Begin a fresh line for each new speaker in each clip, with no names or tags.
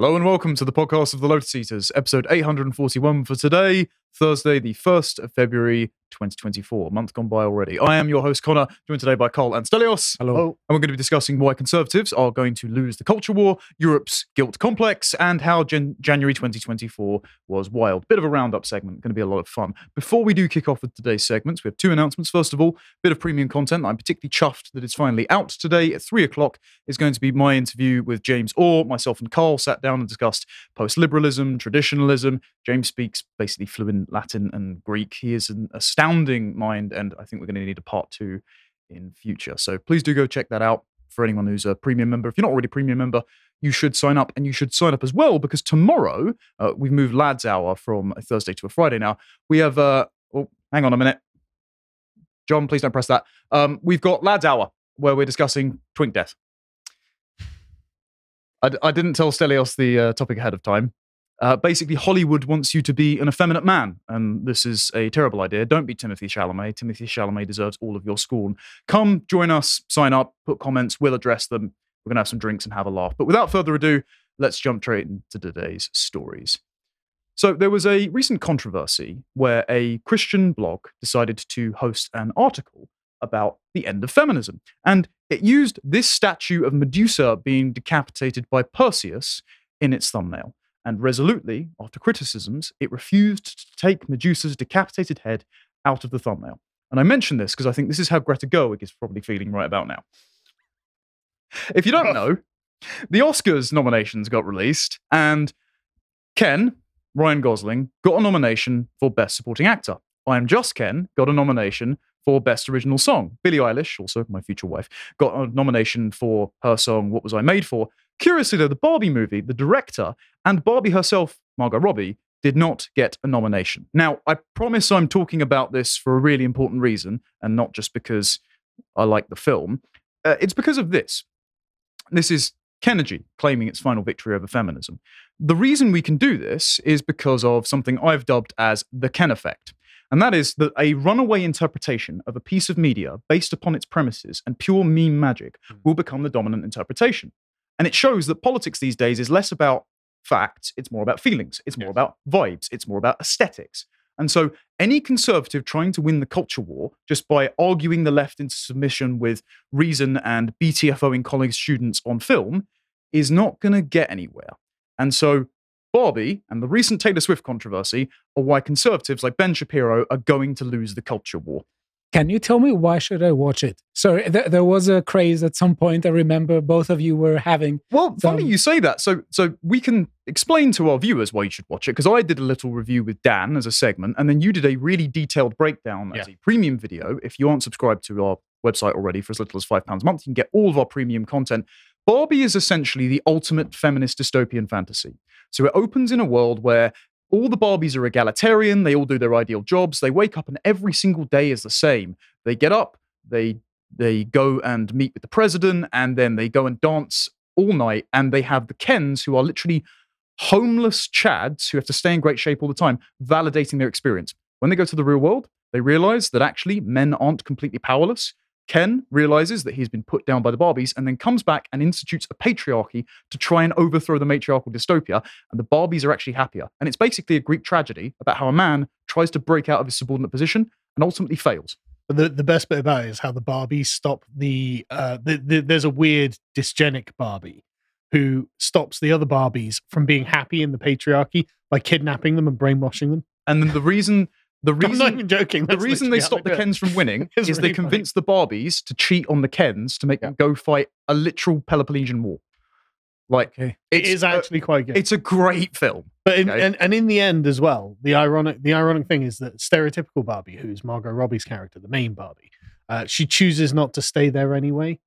Hello and welcome to the podcast of the Lotus Eaters, episode 841 for today, Thursday, the 1st of February 2024. Month gone by already. I am your host, Connor, joined today by Carl and Stelios.
Hello.
And we're going to be discussing why conservatives are going to lose the culture war, Europe's guilt complex, and how Jan- January 2024 was wild. Bit of a roundup segment, going to be a lot of fun. Before we do kick off with today's segments, we have two announcements. First of all, a bit of premium content. I'm particularly chuffed that it's finally out today at three o'clock. Is going to be my interview with James Orr. Myself and Carl sat down and discussed post liberalism, traditionalism. James speaks basically fluent Latin and Greek. He is an astounding mind, and I think we're going to need a part two in future. So please do go check that out for anyone who's a premium member. If you're not already a premium member, you should sign up, and you should sign up as well because tomorrow uh, we've moved Lads Hour from a Thursday to a Friday. Now we have. Uh, oh, hang on a minute, John. Please don't press that. Um, we've got Lads Hour where we're discussing Twink Death. I, d- I didn't tell Stelios the uh, topic ahead of time. Uh, basically, Hollywood wants you to be an effeminate man, and this is a terrible idea. Don't be Timothée Chalamet. Timothée Chalamet deserves all of your scorn. Come join us, sign up, put comments, we'll address them. We're going to have some drinks and have a laugh. But without further ado, let's jump straight into today's stories. So, there was a recent controversy where a Christian blog decided to host an article about the end of feminism. And it used this statue of Medusa being decapitated by Perseus in its thumbnail. And resolutely, after criticisms, it refused to take Medusa's decapitated head out of the thumbnail. And I mention this because I think this is how Greta Gerwig is probably feeling right about now. If you don't know, the Oscars nominations got released, and Ken, Ryan Gosling, got a nomination for Best Supporting Actor. I Am Just Ken got a nomination for Best Original Song. Billie Eilish, also my future wife, got a nomination for her song What Was I Made For? Curiously, though, the Barbie movie, the director, and Barbie herself, Margot Robbie, did not get a nomination. Now, I promise I'm talking about this for a really important reason and not just because I like the film. Uh, it's because of this. This is Kenergy claiming its final victory over feminism. The reason we can do this is because of something I've dubbed as the Ken effect. And that is that a runaway interpretation of a piece of media based upon its premises and pure meme magic hmm. will become the dominant interpretation. And it shows that politics these days is less about facts, it's more about feelings, it's more
Yes.
about vibes, it's more about aesthetics. And so, any conservative trying to win the culture war just by arguing the left into submission with reason and BTFOing college students on film is not going to get anywhere. And so, Barbie and the recent Taylor Swift controversy are why conservatives like Ben Shapiro are going to lose the culture war.
Can you tell me why should I watch it? Sorry, th- there was a craze at some point. I remember both of you were having.
Well, funny
Um,
you say that. So, so we can explain to our viewers why you should watch it because I did a little review with Dan as a segment, and then you did a really detailed breakdown as
Yeah.
a premium video. If you aren't subscribed to our website already for as little as five pounds a month, you can get all of our premium content. Barbie is essentially the ultimate feminist dystopian fantasy. So it opens in a world where all the Barbies are egalitarian, they all do their ideal jobs, they wake up and every single day is the same. They get up, they they go and meet with the president, and then they go and dance all night, and they have the Kens who are literally homeless chads who have to stay in great shape all the time, validating their experience. When they go to the real world, they realize that actually men aren't completely powerless. Ken realizes that he's been put down by the Barbies and then comes back and institutes a patriarchy to try and overthrow the matriarchal dystopia. And the Barbies are actually happier. And it's basically a Greek tragedy about how a man tries to break out of his subordinate position and ultimately fails.
But the, the best bit about it is how the Barbies stop the, uh, the, the there's a weird dysgenic Barbie who stops the other Barbies from being happy in the patriarchy by kidnapping them and brainwashing them.
And then the reason the
I'm not
reason
even joking.
the reason they
literally how
stop the. Kens from winning is they
really funny.
convince the Barbies to cheat on the Kens to make them go fight a literal Peloponnesian war. Like
Okay.
It's
is
a-
actually quite good.
it's a great film.
But in,
Okay.
and, and in the end as well, the ironic the ironic thing is that stereotypical Barbie, who's Margot Robbie's character, the main Barbie, uh, she chooses not to stay there anyway.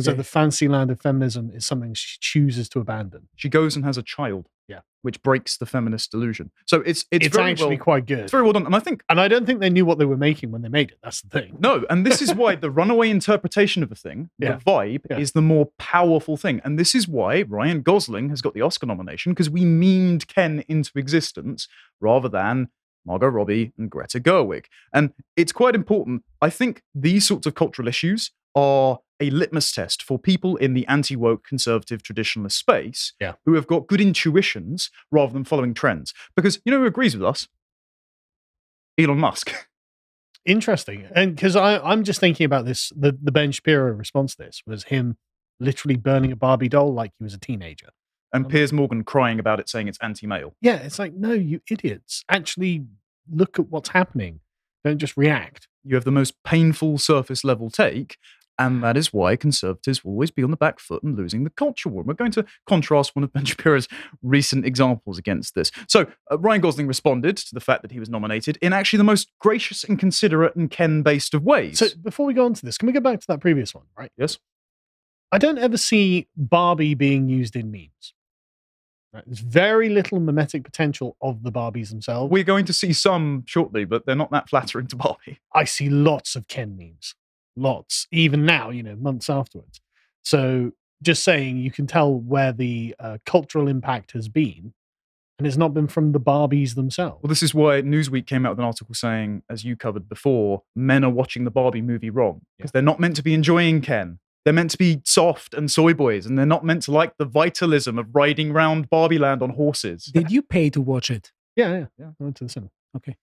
So the fancy land of feminism is something she chooses to abandon.
She goes and has a child.
Yeah.
Which breaks the feminist delusion. So it's it's,
It's,
very
actually
well,
quite good.
it's very well done. And I think
and I don't think they knew what they were making when they made it. That's the thing.
no, and this is why the runaway interpretation of a thing,
Yeah.
the vibe,
Yeah.
is the more powerful thing. And this is why Ryan Gosling has got the Oscar nomination, because we memed Ken into existence rather than Margot Robbie and Greta Gerwig. And it's quite important. I think these sorts of cultural issues are a litmus test for people in the anti woke conservative traditionalist space
Yeah.
who have got good intuitions rather than following trends. Because you know who agrees with us? Elon Musk.
Interesting. And because I'm just thinking about this, the, the Ben Shapiro response to this was him literally burning a Barbie doll like he was a teenager.
And
Um,
Piers Morgan crying about it, saying it's anti male.
Yeah, it's like, no, you idiots. Actually look at what's happening. Don't just react.
You have the most painful surface level take. And that is why conservatives will always be on the back foot and losing the culture war. We're going to contrast one of Ben Shapiro's recent examples against this. So, uh, Ryan Gosling responded to the fact that he was nominated in actually the most gracious and considerate and Ken based of ways.
So before we go on to this, can we go back to that previous one, right?
yes.
I don't ever see Barbie being used in memes. Right? There's very little mimetic potential of the Barbies themselves.
We're going to see some shortly, but they're not that flattering to Barbie.
I see lots of Ken memes, lots, even now, you know, months afterwards. So just saying, you can tell where the uh, cultural impact has been, and it's not been from the Barbies themselves.
Well, this is why Newsweek came out with an article saying, as you covered before, men are watching the Barbie movie wrong because they're not meant to be enjoying Ken. They're meant to be soft and soy boys, and they're not meant to like the vitalism of riding round Barbie land on horses.
Did you pay to watch it?
Yeah, yeah,
Yeah.
I went to the cinema.
Okay.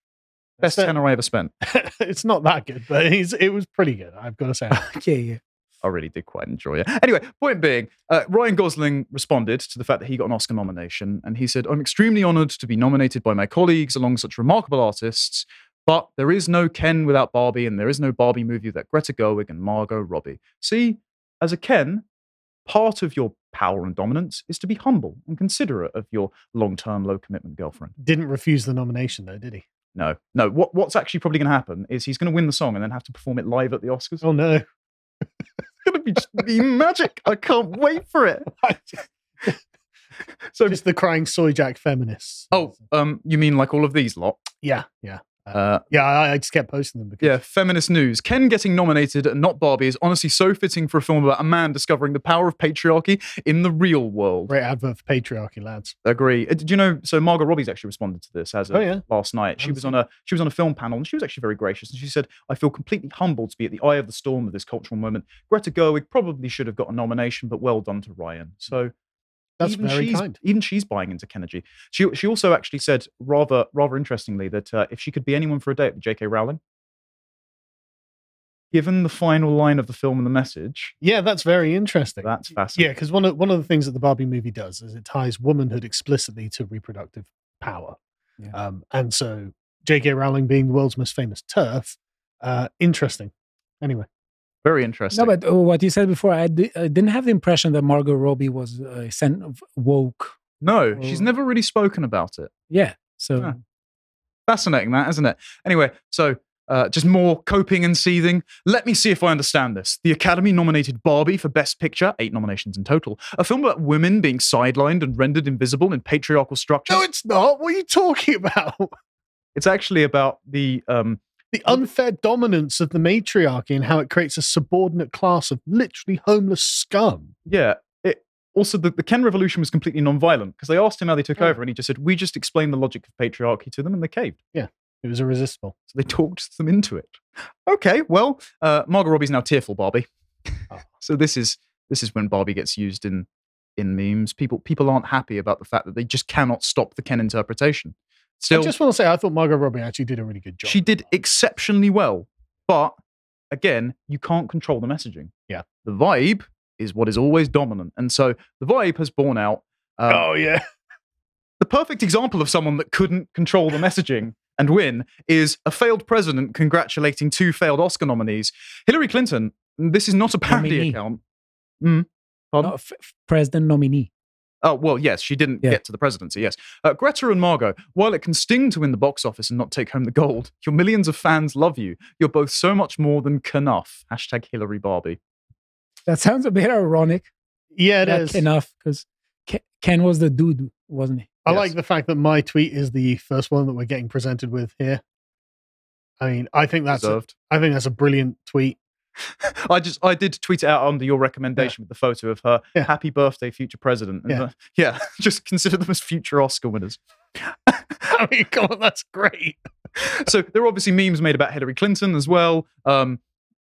Best
So-
tenor I ever spent.
it's not that good, but it was pretty good. I've got to say.
Okay, yeah.
I really did quite enjoy it. Anyway, point being, uh, Ryan Gosling responded to the fact that he got an Oscar nomination, and he said, I'm extremely honored to be nominated by my colleagues along such remarkable artists, but there is no Ken without Barbie, and there is no Barbie movie without Greta Gerwig and Margot Robbie. See, as a Ken, part of your power and dominance is to be humble and considerate of your long term, low commitment girlfriend.
Didn't refuse the nomination though, did he?
No, no. What, what's actually probably going to happen is he's going to win the song and then have to perform it live at the Oscars.
Oh no.
It's going to be just be magic. I can't wait for it. So,
Just the crying soy jack feminists.
oh, um, you mean like all of these lot?
yeah, yeah,
Uh,
yeah. I, I just kept posting them because
yeah, feminist news. Ken getting nominated and not Barbie is honestly so fitting for a film about a man discovering the power of patriarchy in the real world.
great advert for patriarchy, lads.
Agree. Uh, Did you know? So Margot Robbie's actually responded to this as of
Oh, yeah?
last night. She was on a she was on a film panel and she was actually very gracious and she said, "I feel completely humbled to be at the eye of the storm of this cultural moment. Greta Gerwig probably should have got a nomination, but well done to Ryan." So
That's
even
very
she's,
kind.
Even she's buying into Kenergy. She she also actually said rather rather interestingly that uh, if she could be anyone for a day, it J.K. Rowling. Given the final line of the film and the message,
Yeah, that's very interesting.
that's fascinating.
Yeah, because one of one of the things that the Barbie movie does is it ties womanhood explicitly to reproductive power,
Yeah.
um, and so J.K. Rowling being the world's most famous turf, uh, interesting. Anyway,
Very interesting.
No, but uh, what you said before, I, didn't have the impression that Margot Robbie was uh, sen- of woke.
no, she's never really spoken about it.
Yeah. So
Yeah. Fascinating, that isn't it? Anyway, so uh, just more coping and seething. Let me see if I understand this. The Academy nominated Barbie for Best Picture, eight nominations in total. A film about women being sidelined and rendered invisible in patriarchal structures.
no, it's not. What are you talking about?
It's actually about the um,
The unfair dominance of the matriarchy and how it creates a subordinate class of literally homeless scum.
yeah. It also the, the Ken Revolution was completely non-violent because they asked him how they took
Oh.
over, and he just said, "We just explained the logic of patriarchy to them, and they caved."
Yeah, it was irresistible.
So they talked them into it. Okay, well, uh, Margot Robbie's now tearful Barbie.
Oh.
so this is this is when Barbie gets used in in memes. People people aren't happy about the fact that they just cannot stop the Ken interpretation. Still,
I just want to say, I thought Margot Robbie actually did a really good job.
she did exceptionally well, but again, you can't control the messaging.
Yeah.
the vibe is what is always dominant, and so the vibe has borne out. Um,
oh yeah,
the perfect example of someone that couldn't control the messaging and win is a failed president congratulating two failed Oscar nominees. Hillary Clinton, this is not a parody
Nominee.
account. Mm. Pardon?
no, f- f- president nominee.
Oh, well, yes, she didn't
Yeah.
get to the presidency, yes. Uh, Greta and Margot, while it can sting to win the box office and not take home the gold, your millions of fans love you. You're both so much more than enough. Hashtag Hillary Barbie.
That sounds a bit ironic.
yeah, it
Not enough because Ken was the dude, wasn't he?
I
Yes.
like the fact that my tweet is the first one that we're getting presented with here. I mean, I think that's a,
Deserved.
I think that's a brilliant tweet.
I just I did tweet it out under your recommendation with the photo of her.
Yeah.
Happy birthday, future president. And,
Yeah.
yeah, just consider them as future Oscar winners.
I mean, come on, that's great.
so there are obviously memes made about Hillary Clinton as well. Um,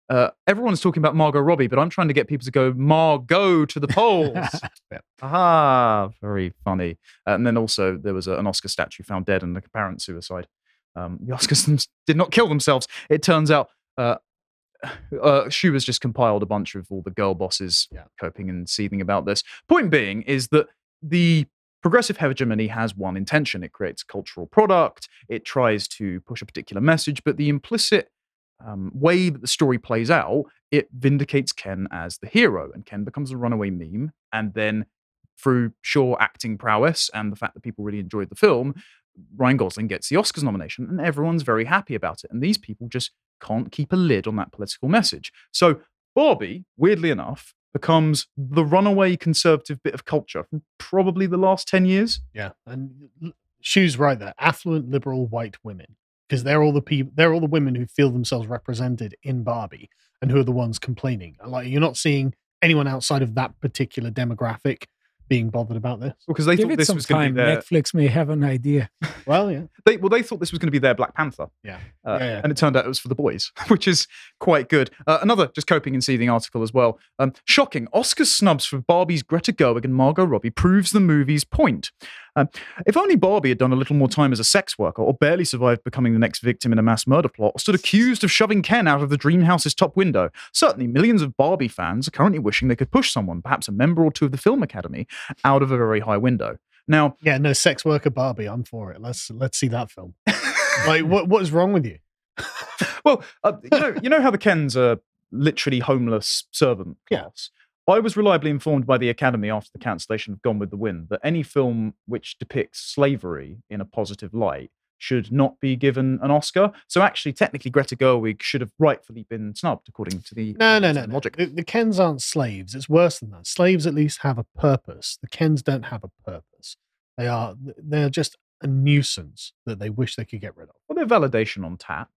Uh, everyone's talking about Margot Robbie, but I'm trying to get people to go Margot to the polls.
Yeah.
Aha, very funny. And then also there was a, an Oscar statue found dead in the apparent suicide. Um, the Oscars did not kill themselves. It turns out uh, uh, Shu has just compiled a bunch of all the girl bosses
Yeah.
coping and seething about this. Point being is that the progressive hegemony has one intention it creates a cultural product, it tries to push a particular message, but the implicit um, way that the story plays out, it vindicates Ken as the hero, and Ken becomes a runaway meme. And then, through sure acting prowess and the fact that people really enjoyed the film, Ryan Gosling gets the Oscars nomination, and everyone's very happy about it. And these people just can't keep a lid on that political message. So Barbie, weirdly enough, becomes the runaway conservative bit of culture from probably the last 10 years.
Yeah, and Shu's right there. Affluent liberal white women, because they're all the people, they're all the women who feel themselves represented in Barbie, and who are the ones complaining. Like you're not seeing anyone outside of that particular demographic being bothered about this.
Because they
Give
thought
it
this
some
was going to be their,
Netflix may have an idea.
Well, yeah,
they, well, they thought this was going to be their Black Panther.
yeah,
Uh,
Yeah, yeah.
And it turned out it was for the boys, which is quite good. Uh, another just coping and seething article as well. Um, shocking. Oscar snubs for Barbie's Greta Gerwig and Margot Robbie proves the movie's point. Um, if only Barbie had done a little more time as a sex worker, or barely survived becoming the next victim in a mass murder plot, or stood accused of shoving Ken out of the dream house's top window, certainly millions of Barbie fans are currently wishing they could push someone, perhaps a member or two of the Film Academy, out of a very high window. Now,
yeah. No, sex worker Barbie. I'm for it. Let's let's see that film. like, what what is wrong with you?
Well, uh, you know, you know how the Kens are literally homeless servant
Yeah.
I was reliably informed by the Academy after the cancellation of Gone with the Wind that any film which depicts slavery in a positive light should not be given an Oscar. So actually, technically, Greta Gerwig should have rightfully been snubbed, according to the
No, no, no,
the
no.
logic.
The, the Kens aren't slaves. It's worse than that. Slaves at least have a purpose. The Kens don't have a purpose. They are they're just a nuisance that they wish they could get rid of.
Well, they're validation on tap.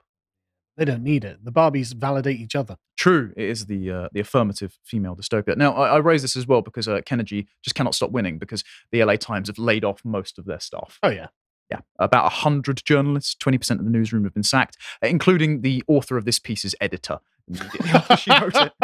They don't need it. The Barbies validate each other.
True, it is the uh, the affirmative female dystopia. Now, I, I raise this as well because uh, Kenergy just cannot stop winning because the LA Times have laid off most of their staff.
Oh yeah.
Yeah, about 100 journalists, 20% of the newsroom have been sacked, uh, including the author of this piece's editor. she wrote it.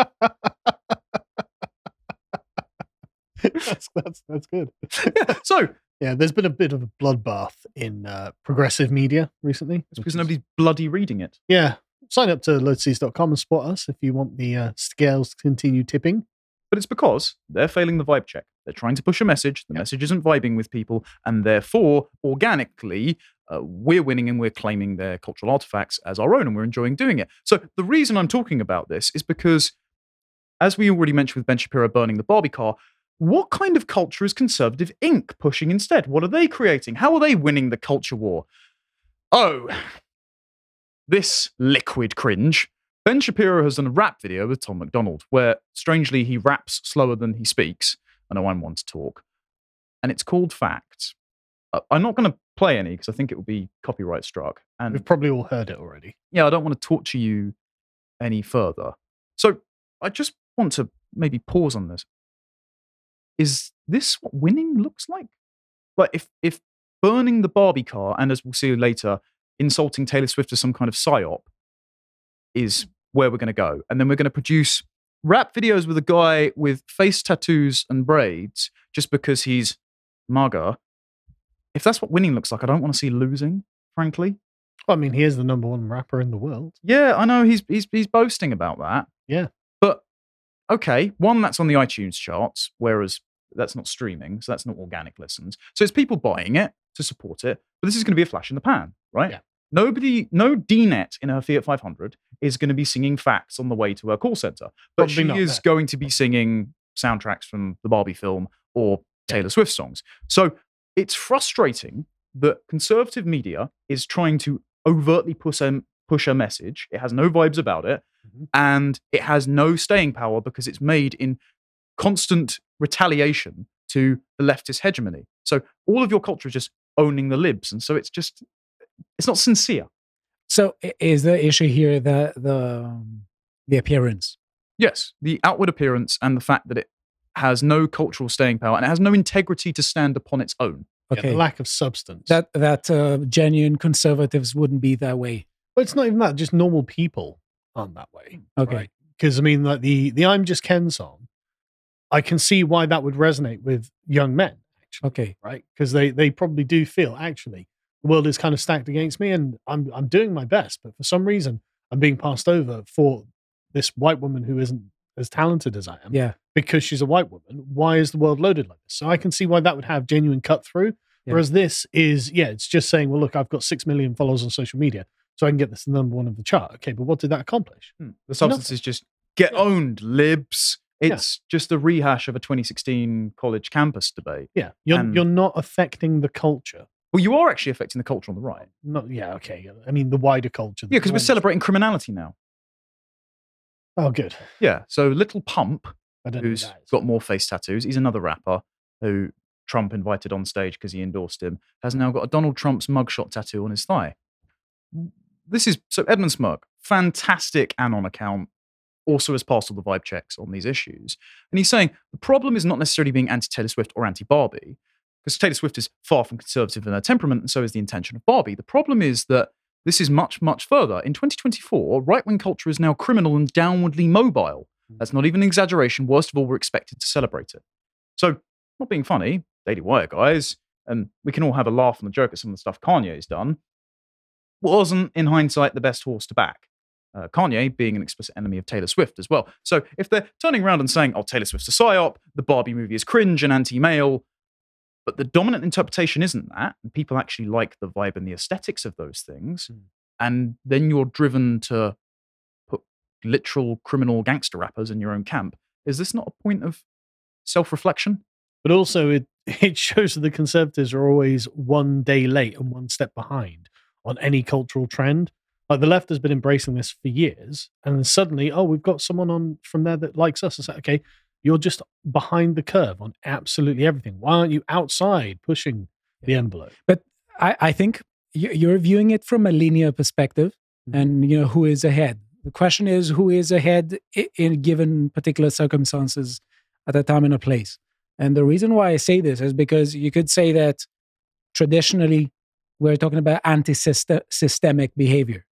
that's, that's that's good.
Yeah, so,
Yeah, there's been a bit of a bloodbath in uh, progressive media recently.
it's because nobody's bloody reading it.
Yeah, sign up to lotuseaters.com and spot us if you want the uh, scales to continue tipping.
But it's because they're failing the vibe check. They're trying to push a message. The message isn't vibing with people. And therefore, organically, uh, we're winning and we're claiming their cultural artifacts as our own and we're enjoying doing it. So the reason I'm talking about this is because, as we already mentioned with Ben Shapiro burning the Barbie car, what kind of culture is Conservative Inc. pushing instead? What are they creating? How are they winning the culture war? Oh, this liquid cringe. Ben Shapiro has done a rap video with Tom MacDonald, where strangely he raps slower than he speaks. I know I'm one to talk. And it's called Facts. I'm not going to play any because I think it will be copyright struck. And
We've probably all heard it already.
yeah, I don't want to torture you any further. So I just want to maybe pause on this. Is this what winning looks like? Like if if burning the Barbie car and as we'll see later, insulting Taylor Swift as some kind of psyop is hmm. where we're going to go, and then we're going to produce rap videos with a guy with face tattoos and braids just because he's MAGA. If that's what winning looks like, I don't want to see losing, frankly.
Well, I mean, he is the number one rapper in the world.
Yeah, I know he's he's he's boasting about that.
Yeah.
But okay, one that's on the iTunes charts, whereas that's not streaming, so that's not organic listens. So it's people buying it to support it, but this is going to be a flash in the pan, right?
Yeah.
Nobody, no DNet in her Fiat 500 is going to be singing facts on the way to her call center, but
Probably
she
not,
is
no.
going to be singing soundtracks from the Barbie film or Taylor Swift songs. So it's frustrating that conservative media is trying to overtly push a, push a message. It has no vibes about it,
Mhm.
and it has no staying power because it's made in constant retaliation to the leftist hegemony. So all of your culture is just owning the libs, and so it's just it's not sincere.
So is the issue here the the um, the appearance?
Yes, the outward appearance and the fact that it has no cultural staying power and it has no integrity to stand upon its own.
Yeah,
Okay,
the lack of substance.
that that uh, genuine conservatives wouldn't be that way.
but it's not even that. Just normal people aren't that way.
Okay.
Because I mean, like the the I'm Just Ken song, I can see why that would resonate with young men. Actually,
Okay.
right? Because they they probably do feel actually the world is kind of stacked against me, and I'm I'm doing my best, but for some reason I'm being passed over for this white woman who isn't as talented as I am
Yeah.
because she's a white woman. Why is the world loaded like this? So I can see why that would have genuine cut through.
Yeah.
Whereas this is, yeah, it's just saying, well, look, I've got six million followers on social media, so I can get this number one of the chart. Okay, but what did that accomplish?
Hmm. The substance
Nothing.
is just get
Yeah.
owned, libs.
Yeah.
It's just a rehash of a 2016 college campus debate.
Yeah, you're
And-
you're not affecting the culture.
Well, you are actually affecting the culture on the right.
Not yeah, okay. I mean the wider culture. the
Yeah, because we're celebrating criminality now.
Oh, good.
Yeah. So Lil Pump,
I don't who
who's got more face tattoos, he's another rapper who Trump invited on stage because he endorsed him, has now got a Donald Trump's mugshot tattoo on his thigh. This is so Edmund Smirk, fantastic Anon account, also has passed all the vibe checks on these issues. And he's saying the problem is not necessarily being anti Taylor Swift or anti Barbie, because Taylor Swift is far from conservative in her temperament, and so is the intention of Barbie. The problem is that this is much, much further. In 2024, right wing culture is now criminal and downwardly mobile. Mm. That's not even an exaggeration. Worst of all, we're expected to celebrate it. So, not being funny, Daily Wire guys, and we can all have a laugh and a joke at some of the stuff Kanye's done, wasn't, in hindsight, the best horse to back. Uh, Kanye being an explicit enemy of Taylor Swift as well. So if they're turning around and saying, oh, Taylor Swift's a psyop, the Barbie movie is cringe and anti male, but the dominant interpretation isn't that, and people actually like the vibe and the aesthetics of those things,
Mm.
and then you're driven to put literal criminal gangster rappers in your own camp. Is this not a point of self reflection?
But also, it it shows that the conservatives are always one day late and one step behind on any cultural trend. Like the left has been embracing this for years, and then suddenly, oh, we've got someone on from there that likes us. It's like, okay, you're just behind the curve on absolutely everything. Why aren't you outside pushing the envelope?
I, I think you- you're viewing it from a linear perspective
Mhm.
and you know who is ahead the question is who is ahead in given particular circumstances at a time and a place and the reason why i say this is because you could say that traditionally we're talking about anti-systemic behavior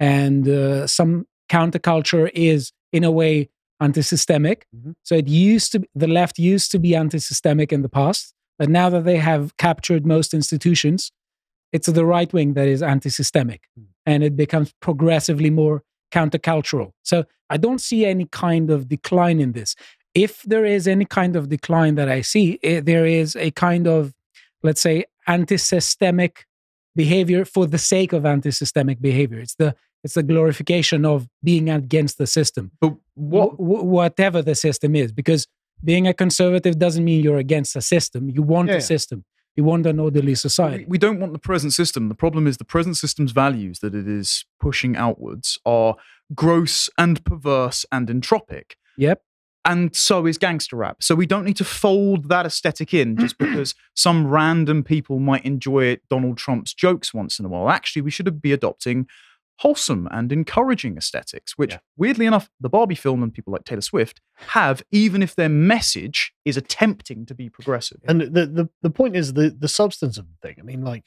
and uh, some counterculture is in a way anti-systemic
Mhm.
so it used to the left used to be anti-systemic in the past but now that they have captured most institutions it's the right wing that is anti-systemic
Mm.
and it becomes progressively more countercultural so i don't see any kind of decline in this if there is any kind of decline that i see eh, there is a kind of let's say anti-systemic behavior for the sake of anti-systemic behavior it's the it's a glorification of being against the system
But what?
wh- wh- whatever the system is because being a conservative doesn't mean you're against a system you want
Yeah,
a system you want an orderly society
we don't want the present system. The problem is the present system's values that it is pushing outwards are gross and perverse and entropic.
yep
And so is gangster rap. So we don't need to fold that aesthetic in just because some random people might enjoy Donald Trump's jokes once in a while. Actually, we should be adopting wholesome and encouraging aesthetics, which,
Yeah.
weirdly enough, the Barbie film and people like Taylor Swift have, even if their message is attempting to be progressive.
And the, the the point is the the substance of the thing. I mean, like,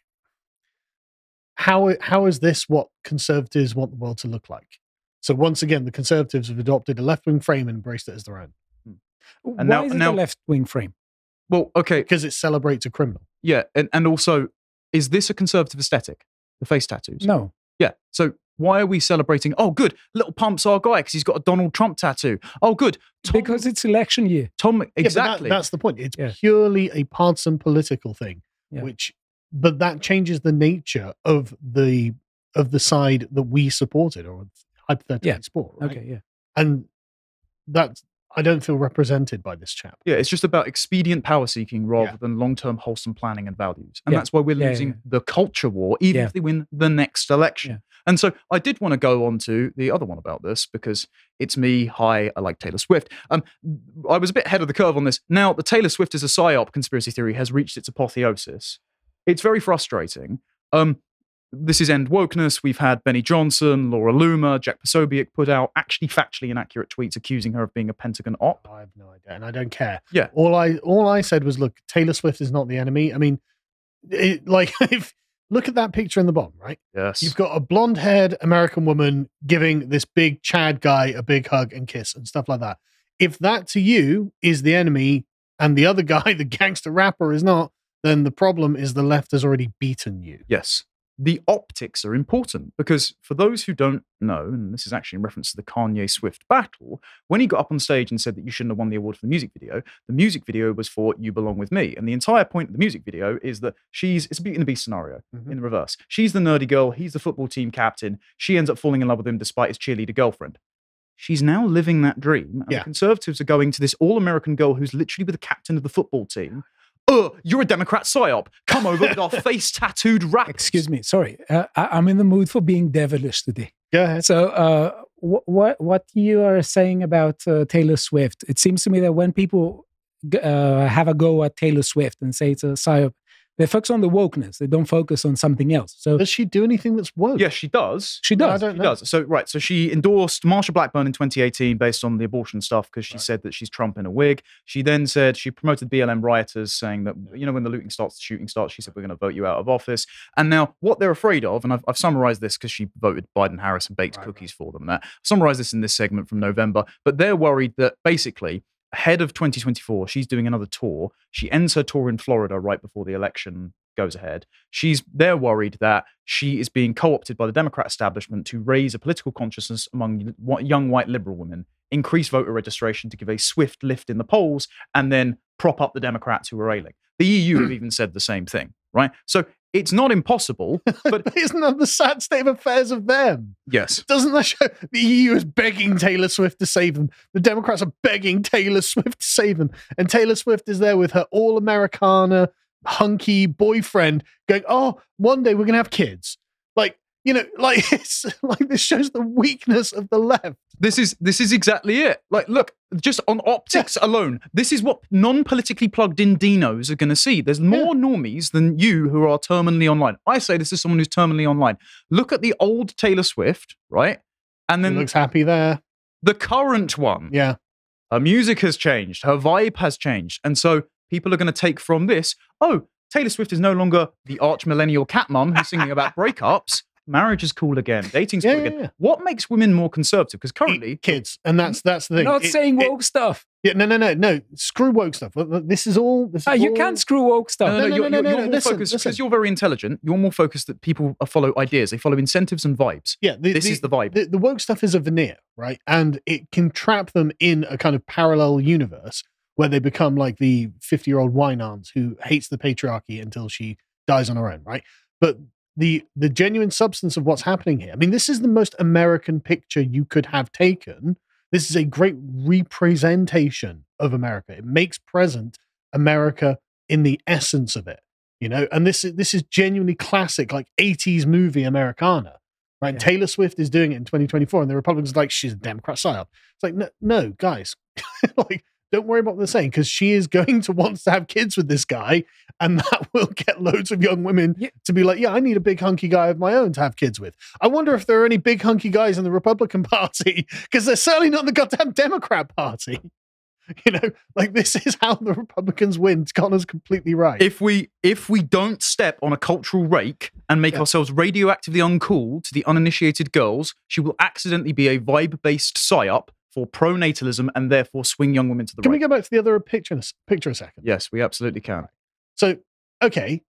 how how is this what conservatives want the world to look like? So once again, the conservatives have adopted a left wing frame and embraced it as their own hmm.
why
now-
is it
now-
a left wing frame
Well, okay,
because it celebrates a criminal.
yeah, and, and also, is this a conservative aesthetic? The face tattoos?
no
Yeah. So why are we celebrating? Oh, good. Lil Pump's our guy because he's got a Donald Trump tattoo. Oh, good. Tom,
because it's election year
Tom
Yeah, that-
exactly.
that's the point. It's
Yeah.
purely a partisan political thing,
Yeah.
which but that changes the nature of the of the side that we supported or hypothetically
Yeah.
support. Right?
okay yeah
And that's I don't feel represented by this chap.
yeah, it's just about expedient power seeking rather
Yeah.
than long term wholesome planning and values. And
Yeah.
that's why we're losing
yeah.
the culture war, even if they win the next election. And so I did want to go on to the other one about this because it's me. Hi, I like Taylor Swift. Um, I was a bit ahead of the curve on this. Now, the Taylor Swift is a psyop conspiracy theory has reached its apotheosis. It's very frustrating. Um, this is end wokeness. We've had Benny Johnson, Laura Loomer, Jack Posobiec put out actually factually inaccurate tweets accusing her of being a Pentagon op.
I have no idea, and I don't care.
Yeah.
All I all I said was, look, Taylor Swift is not the enemy. I mean, it, like if look at that picture in the bottom, right?
Yes.
You've got a blonde haired American woman giving this big Chad guy a big hug and kiss and stuff like that. If that to you is the enemy and the other guy, the gangster rapper, is not, then the problem is the left has already beaten you.
Yes. The optics are important because for those who don't know, and this is actually in reference to the Kanye Swift battle, when he got up on stage and said that you shouldn't have won the award for the music video, the music video was for You Belong With Me. And the entire point of the music video is that she's, it's a Beauty and the Beast scenario
Mhm.
in the reverse. She's the nerdy girl, he's the football team captain. She ends up falling in love with him despite his cheerleader girlfriend. She's now living that dream. And
Yeah.
the Conservatives are going to this all American girl who's literally with the captain of the football team. Oh, you're a Democrat psyop. Come over with our face tattooed rap.
Excuse me. Sorry. Uh, I, I'm in the mood for being devilish today.
Go ahead.
So, uh, wh- what what you are saying about uh, Taylor Swift? It seems to me that when people uh, have a go at Taylor Swift and say it's a psyop, they focus on the wokeness. They don't focus on something else. So
Does she do anything that's woke?
Yes, she does.
she
No, I
does.
don't
She
know.
does. So right. So she endorsed Marsha Blackburn in 2018 based on the abortion stuff because she
Right.
said that she's Trump in a wig. She then said she promoted BLM rioters, saying that you know when the looting starts, the shooting starts. She said we're going to vote you out of office. And now what they're afraid of, and I've, I've summarized this because she voted Biden Harris and baked
Right,
cookies for them. That summarized this in this segment from November. But they're worried that basically ahead of 2024, she's doing another tour. She ends her tour in Florida right before the election goes ahead. She's they're worried that she is being co-opted by the Democrat establishment to raise a political consciousness among young white liberal women, increase voter registration to give a swift lift in the polls, and then prop up the Democrats who are ailing. The EU have even said the same thing, right? So it's not impossible, but
isn't that the sad state of affairs of them?
yes,
Doesn't that show the EU is begging Taylor Swift to save them? The Democrats are begging Taylor Swift to save them. And Taylor Swift is there with her all Americana, hunky boyfriend going, Oh, one day we're going to have kids. You know, like it's like this shows the weakness of the left.
This is this is exactly it. Like, look, just on optics alone, this is what non-politically plugged in dinos are going to see. There's more normies than you who are terminally online. I say this is someone who's terminally online. Look at the old Taylor Swift, right? And
He
then
looks happy there.
the current one.
Yeah.
Her music has changed. Her vibe has changed. And so people are going to take from this, oh, Taylor Swift is no longer the arch millennial cat mum who's singing about breakups. Marriage is cool again. Dating's
Yeah,
cool
yeah,
again.
yeah.
What makes women more conservative? Because currently,
kids. And that's that's the thing.
Not
It-
saying
it-
woke stuff.
yeah, no, no, no, no. Screw woke stuff. This is all. This is
Ah, you
all-
can't screw woke stuff.
No, no,
No,
no,
no,
you're,
no,
you're,
no,
you're
no,
more
listen,
focused because you're very intelligent. You're more focused that people follow ideas. They follow incentives and vibes.
Yeah, the,
This
the-
is the vibe.
the, the woke stuff is a veneer, right? And it can trap them in a kind of parallel universe where they become like the 50 year old wine aunt who hates the patriarchy until she dies on her own, right? But the the genuine substance of what's happening here. I mean, this is the most American picture you could have taken. This is a great representation of America. It makes present America in the essence of it, you know. And this is this is genuinely classic, like 80s movie Americana right?
Yeah.
Taylor Swift is doing it in 2024, and the Republicans are like she's a Democrat psyop. It's like no, no guys, like don't worry about what they're saying because she is going to want to have kids with this guy, and that will get loads of young women
Yeah.
to be like, yeah, I need a big hunky guy of my own to have kids with. I wonder if there are any big hunky guys in the Republican Party because they're certainly not in the goddamn Democrat Party. You know, like this is how the Republicans win. Connor's completely right.
If we if we don't step on a cultural rake and make
Yeah.
ourselves radioactively uncool to the uninitiated girls, she will accidentally be a vibe-based psyop for pronatalism and therefore swing young women to the
Can
right.
Can we go back to the other picture in a, s- picture a second?
yes, we absolutely can.
So, okay,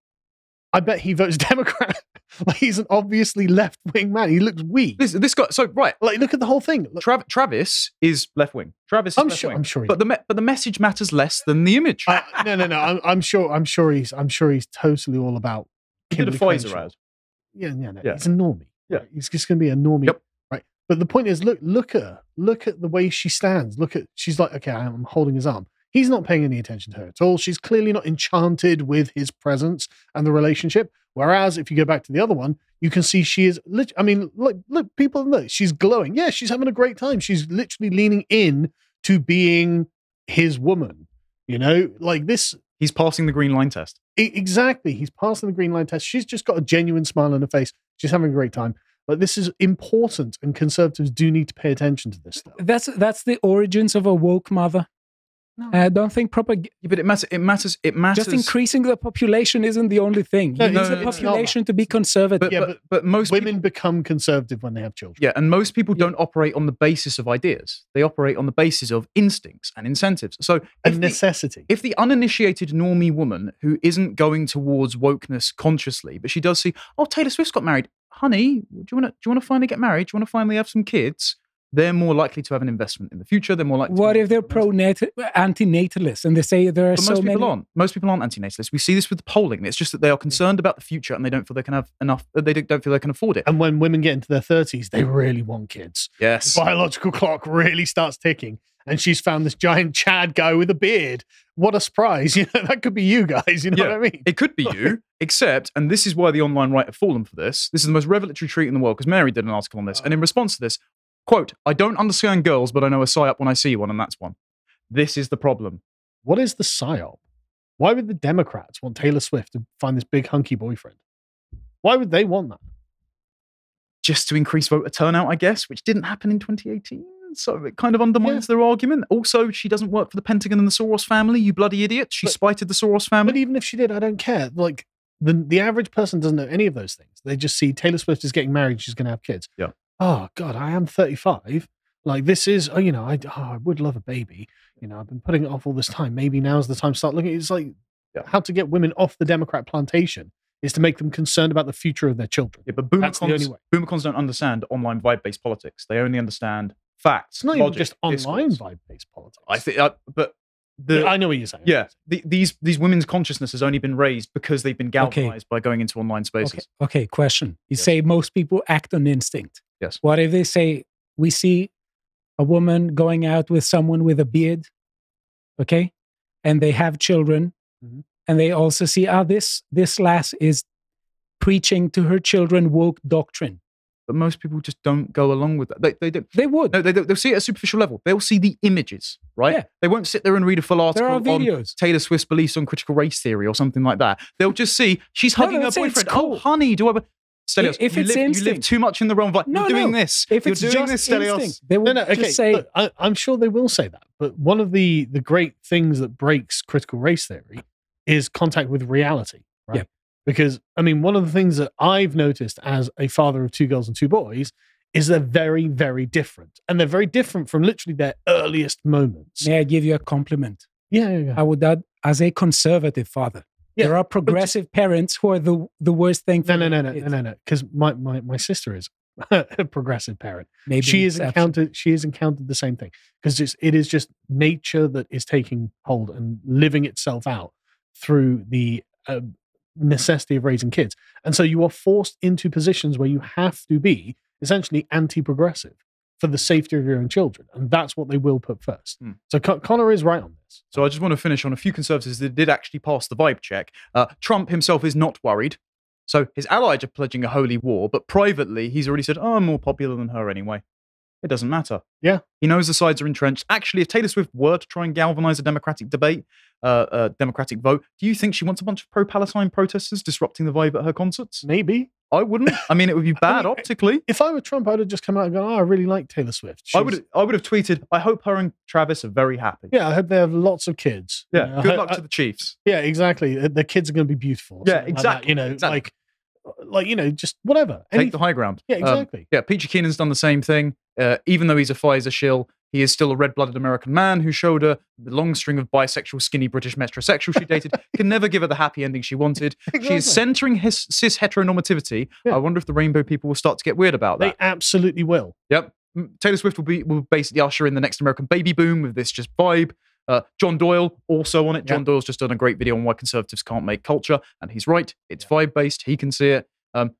I bet he votes Democrat. like he's an obviously left wing man. He looks weak.
This this guy. So right,
Like, look at the whole thing.
Travis is left wing. Travis is
I'm
left
sure.
wing.
I'm sure. He,
But the me- but the message matters less than the image.
I, no, no, no. I'm, I'm sure. I'm sure he's. I'm sure he's totally all about.
he did a Pfizer ad.
Yeah, yeah, no.
Yeah.
He's a normie.
Yeah.
He's just going to be a normie.
Yep.
But the point is, look, look at her. Look at the way she stands. Look at. She's like, okay, I'm holding his arm. He's not paying any attention to her at all. She's clearly not enchanted with his presence and the relationship. Whereas if you go back to the other one, you can see she is. Lit- I mean, look, look, people look. She's glowing. Yeah, she's having a great time. She's literally leaning in to being his woman. You know, like this
He's passing the green line test.
Exactly. He's passing the green line test. She's just got a genuine smile on her face. She's having a great time. But this is important, and conservatives do need to pay attention to this stuff.
That's that's the origins of a woke mother. I uh, don't think propag-
Yeah, but it matters. It matters. It matters.
just increasing the population isn't the only thing.
No,
You need
no,
the
it's not
population to be conservative.
But,
Yeah,
but,
but
but most
Women
people,
become conservative when they have children.
yeah, and most people
Yeah.
don't operate on the basis of ideas. They operate on the basis of instincts and incentives. So
A
if the,
necessity.
if the uninitiated normie woman who isn't going towards wokeness consciously, but she does see, oh, Taylor Swift's got married, honey, do you want to do you want to finally get married? Do you want to finally have some kids? They're more likely to have an investment in the future. They're more likely.
what
to
if they're pro anti-natalist and they say there are
But
so
most people
many?
aren't. Most people aren't anti-natalists. We see this with the polling. It's just that they are concerned about the future and they don't feel they can have enough. uh, They don't feel they can afford it.
And when women get into their 30s, they really want kids.
Yes.
The biological clock really starts ticking. And she's found this giant Chad guy with a beard. What a surprise. You know, that could be you guys. You know
Yeah.
what I mean?
It could be you, except, and this is why the online right have fallen for this. This is the most revelatory treat in the world because Mary did an article on this. And in uh. response to this, quote, I don't understand girls, but I know a psyop when I see one, and that's one. This is the problem.
What is the psyop? Why would the Democrats want Taylor Swift to find this big hunky boyfriend? Why would they want that?
Just to increase voter turnout, I guess, which didn't happen in 2018. So it kind of undermines their argument. Also, she doesn't work for the Pentagon and the Soros family, you bloody idiot. She
But-
spited the Soros family.
But even if she did, I don't care. Like the the average person doesn't know any of those things. They just see Taylor Swift is getting married, she's going to have kids.
Yeah.
Oh God, I am 35. Like this is, oh, you know, I oh, I would love a baby. You know, I've been putting it off all this time. Maybe now's the time to start looking. It's like
Yeah.
how to get women off the Democrat plantation is to make them concerned about the future of their children.
Yeah, but boomer
That's the only
cons,
way.
boomer cons don't understand online vibe-based politics. They only understand facts.
It's not even just online vibe based politics.
I think, uh, but the
I know what you're saying.
yeah, the, these these women's consciousness has only been raised because they've been
Okay.
galvanized by going into online spaces.
Okay, okay, question. You
Yes.
say most people act on instinct.
Yes.
What if they say we see a woman going out with someone with a beard, okay, and they have children,
Mhm.
and they also see ah this this lass is preaching to her children woke doctrine.
But most people just don't go along with that. They they don't.
They would.
No, they, they'll see it at a superficial level. They'll see the images, right?
Yeah.
They won't sit there and read a full
there
article on
videos.
Taylor Swift's beliefs on critical race theory or something like that. They'll just see she's hugging
no,
her boyfriend.
cool.
Oh, honey, do I? Stelios,
if
you,
it's
live, you live too much in the wrong vibe.
No,
You're doing
no.
this.
If
You're
it's
doing this, Stelios.
instinct, they
No, no, okay.
just say
look, I, I'm sure they will say that. But one of the the great things that breaks critical race theory is contact with reality, right?
Yeah.
Because I mean, one of the things that I've noticed as a father of two girls and two boys is they're very, very different, and they're very different from literally their earliest moments.
May I give you a compliment?
Yeah, yeah, yeah.
I would add, as a conservative father,
Yeah,
there are progressive parents who are the the worst thing.
No, no, no, no, no, no, no. Because my, my my sister is a progressive parent.
Maybe
she has encountered she has encountered the same thing because it is just nature that is taking hold and living itself out through the uh, necessity of raising kids and so you are forced into positions where you have to be essentially anti-progressive for the safety of your own children and that's what they will put first
Hmm.
so Con- connor is right on this
So I just want to finish on a few conservatives that did actually pass the vibe check. Uh, Trump himself is not worried. So his allies are pledging a holy war, but privately he's already said, "Oh, I'm more popular than her anyway." It doesn't matter.
Yeah.
he knows the sides are entrenched. Actually, if Taylor Swift were to try and galvanize a Democratic debate, uh, a Democratic vote, do you think she wants a bunch of pro-Palestine protesters disrupting the vibe at her concerts?
maybe
I wouldn't. I mean, it would be bad
mean,
optically.
if i were trump i would have just come out and gone oh i really like taylor swift
I would. I would have tweeted. I hope her and Travis are very happy.
yeah i hope they have lots of kids You
Yeah.
know,
Good
hope-
luck
I-
to the Chiefs.
Yeah, exactly. The kids are going to be beautiful.
Yeah,
something like that,
exactly,
you know,
exactly.
like, like you know, just whatever.
Take
Any-
the high ground.
yeah,
Um,
exactly.
Yeah, Peachy Keenan's done the same thing. Uh, even though he's a Pfizer shill, he is still a red-blooded American man who showed her the long string of bisexual, skinny British metrosexual she dated. Can never give her the happy ending she wanted. She is centering his cis heteronormativity.
Yeah.
I wonder if the rainbow people will start to get weird about that.
they absolutely will.
Yep. Taylor Swift will be will basically usher in the next American baby boom with this just vibe. Uh, John Doyle also on it. John
Yeah.
Doyle's just done a great video on why conservatives can't make culture, and he's right. It's vibe based. He can see it. Um,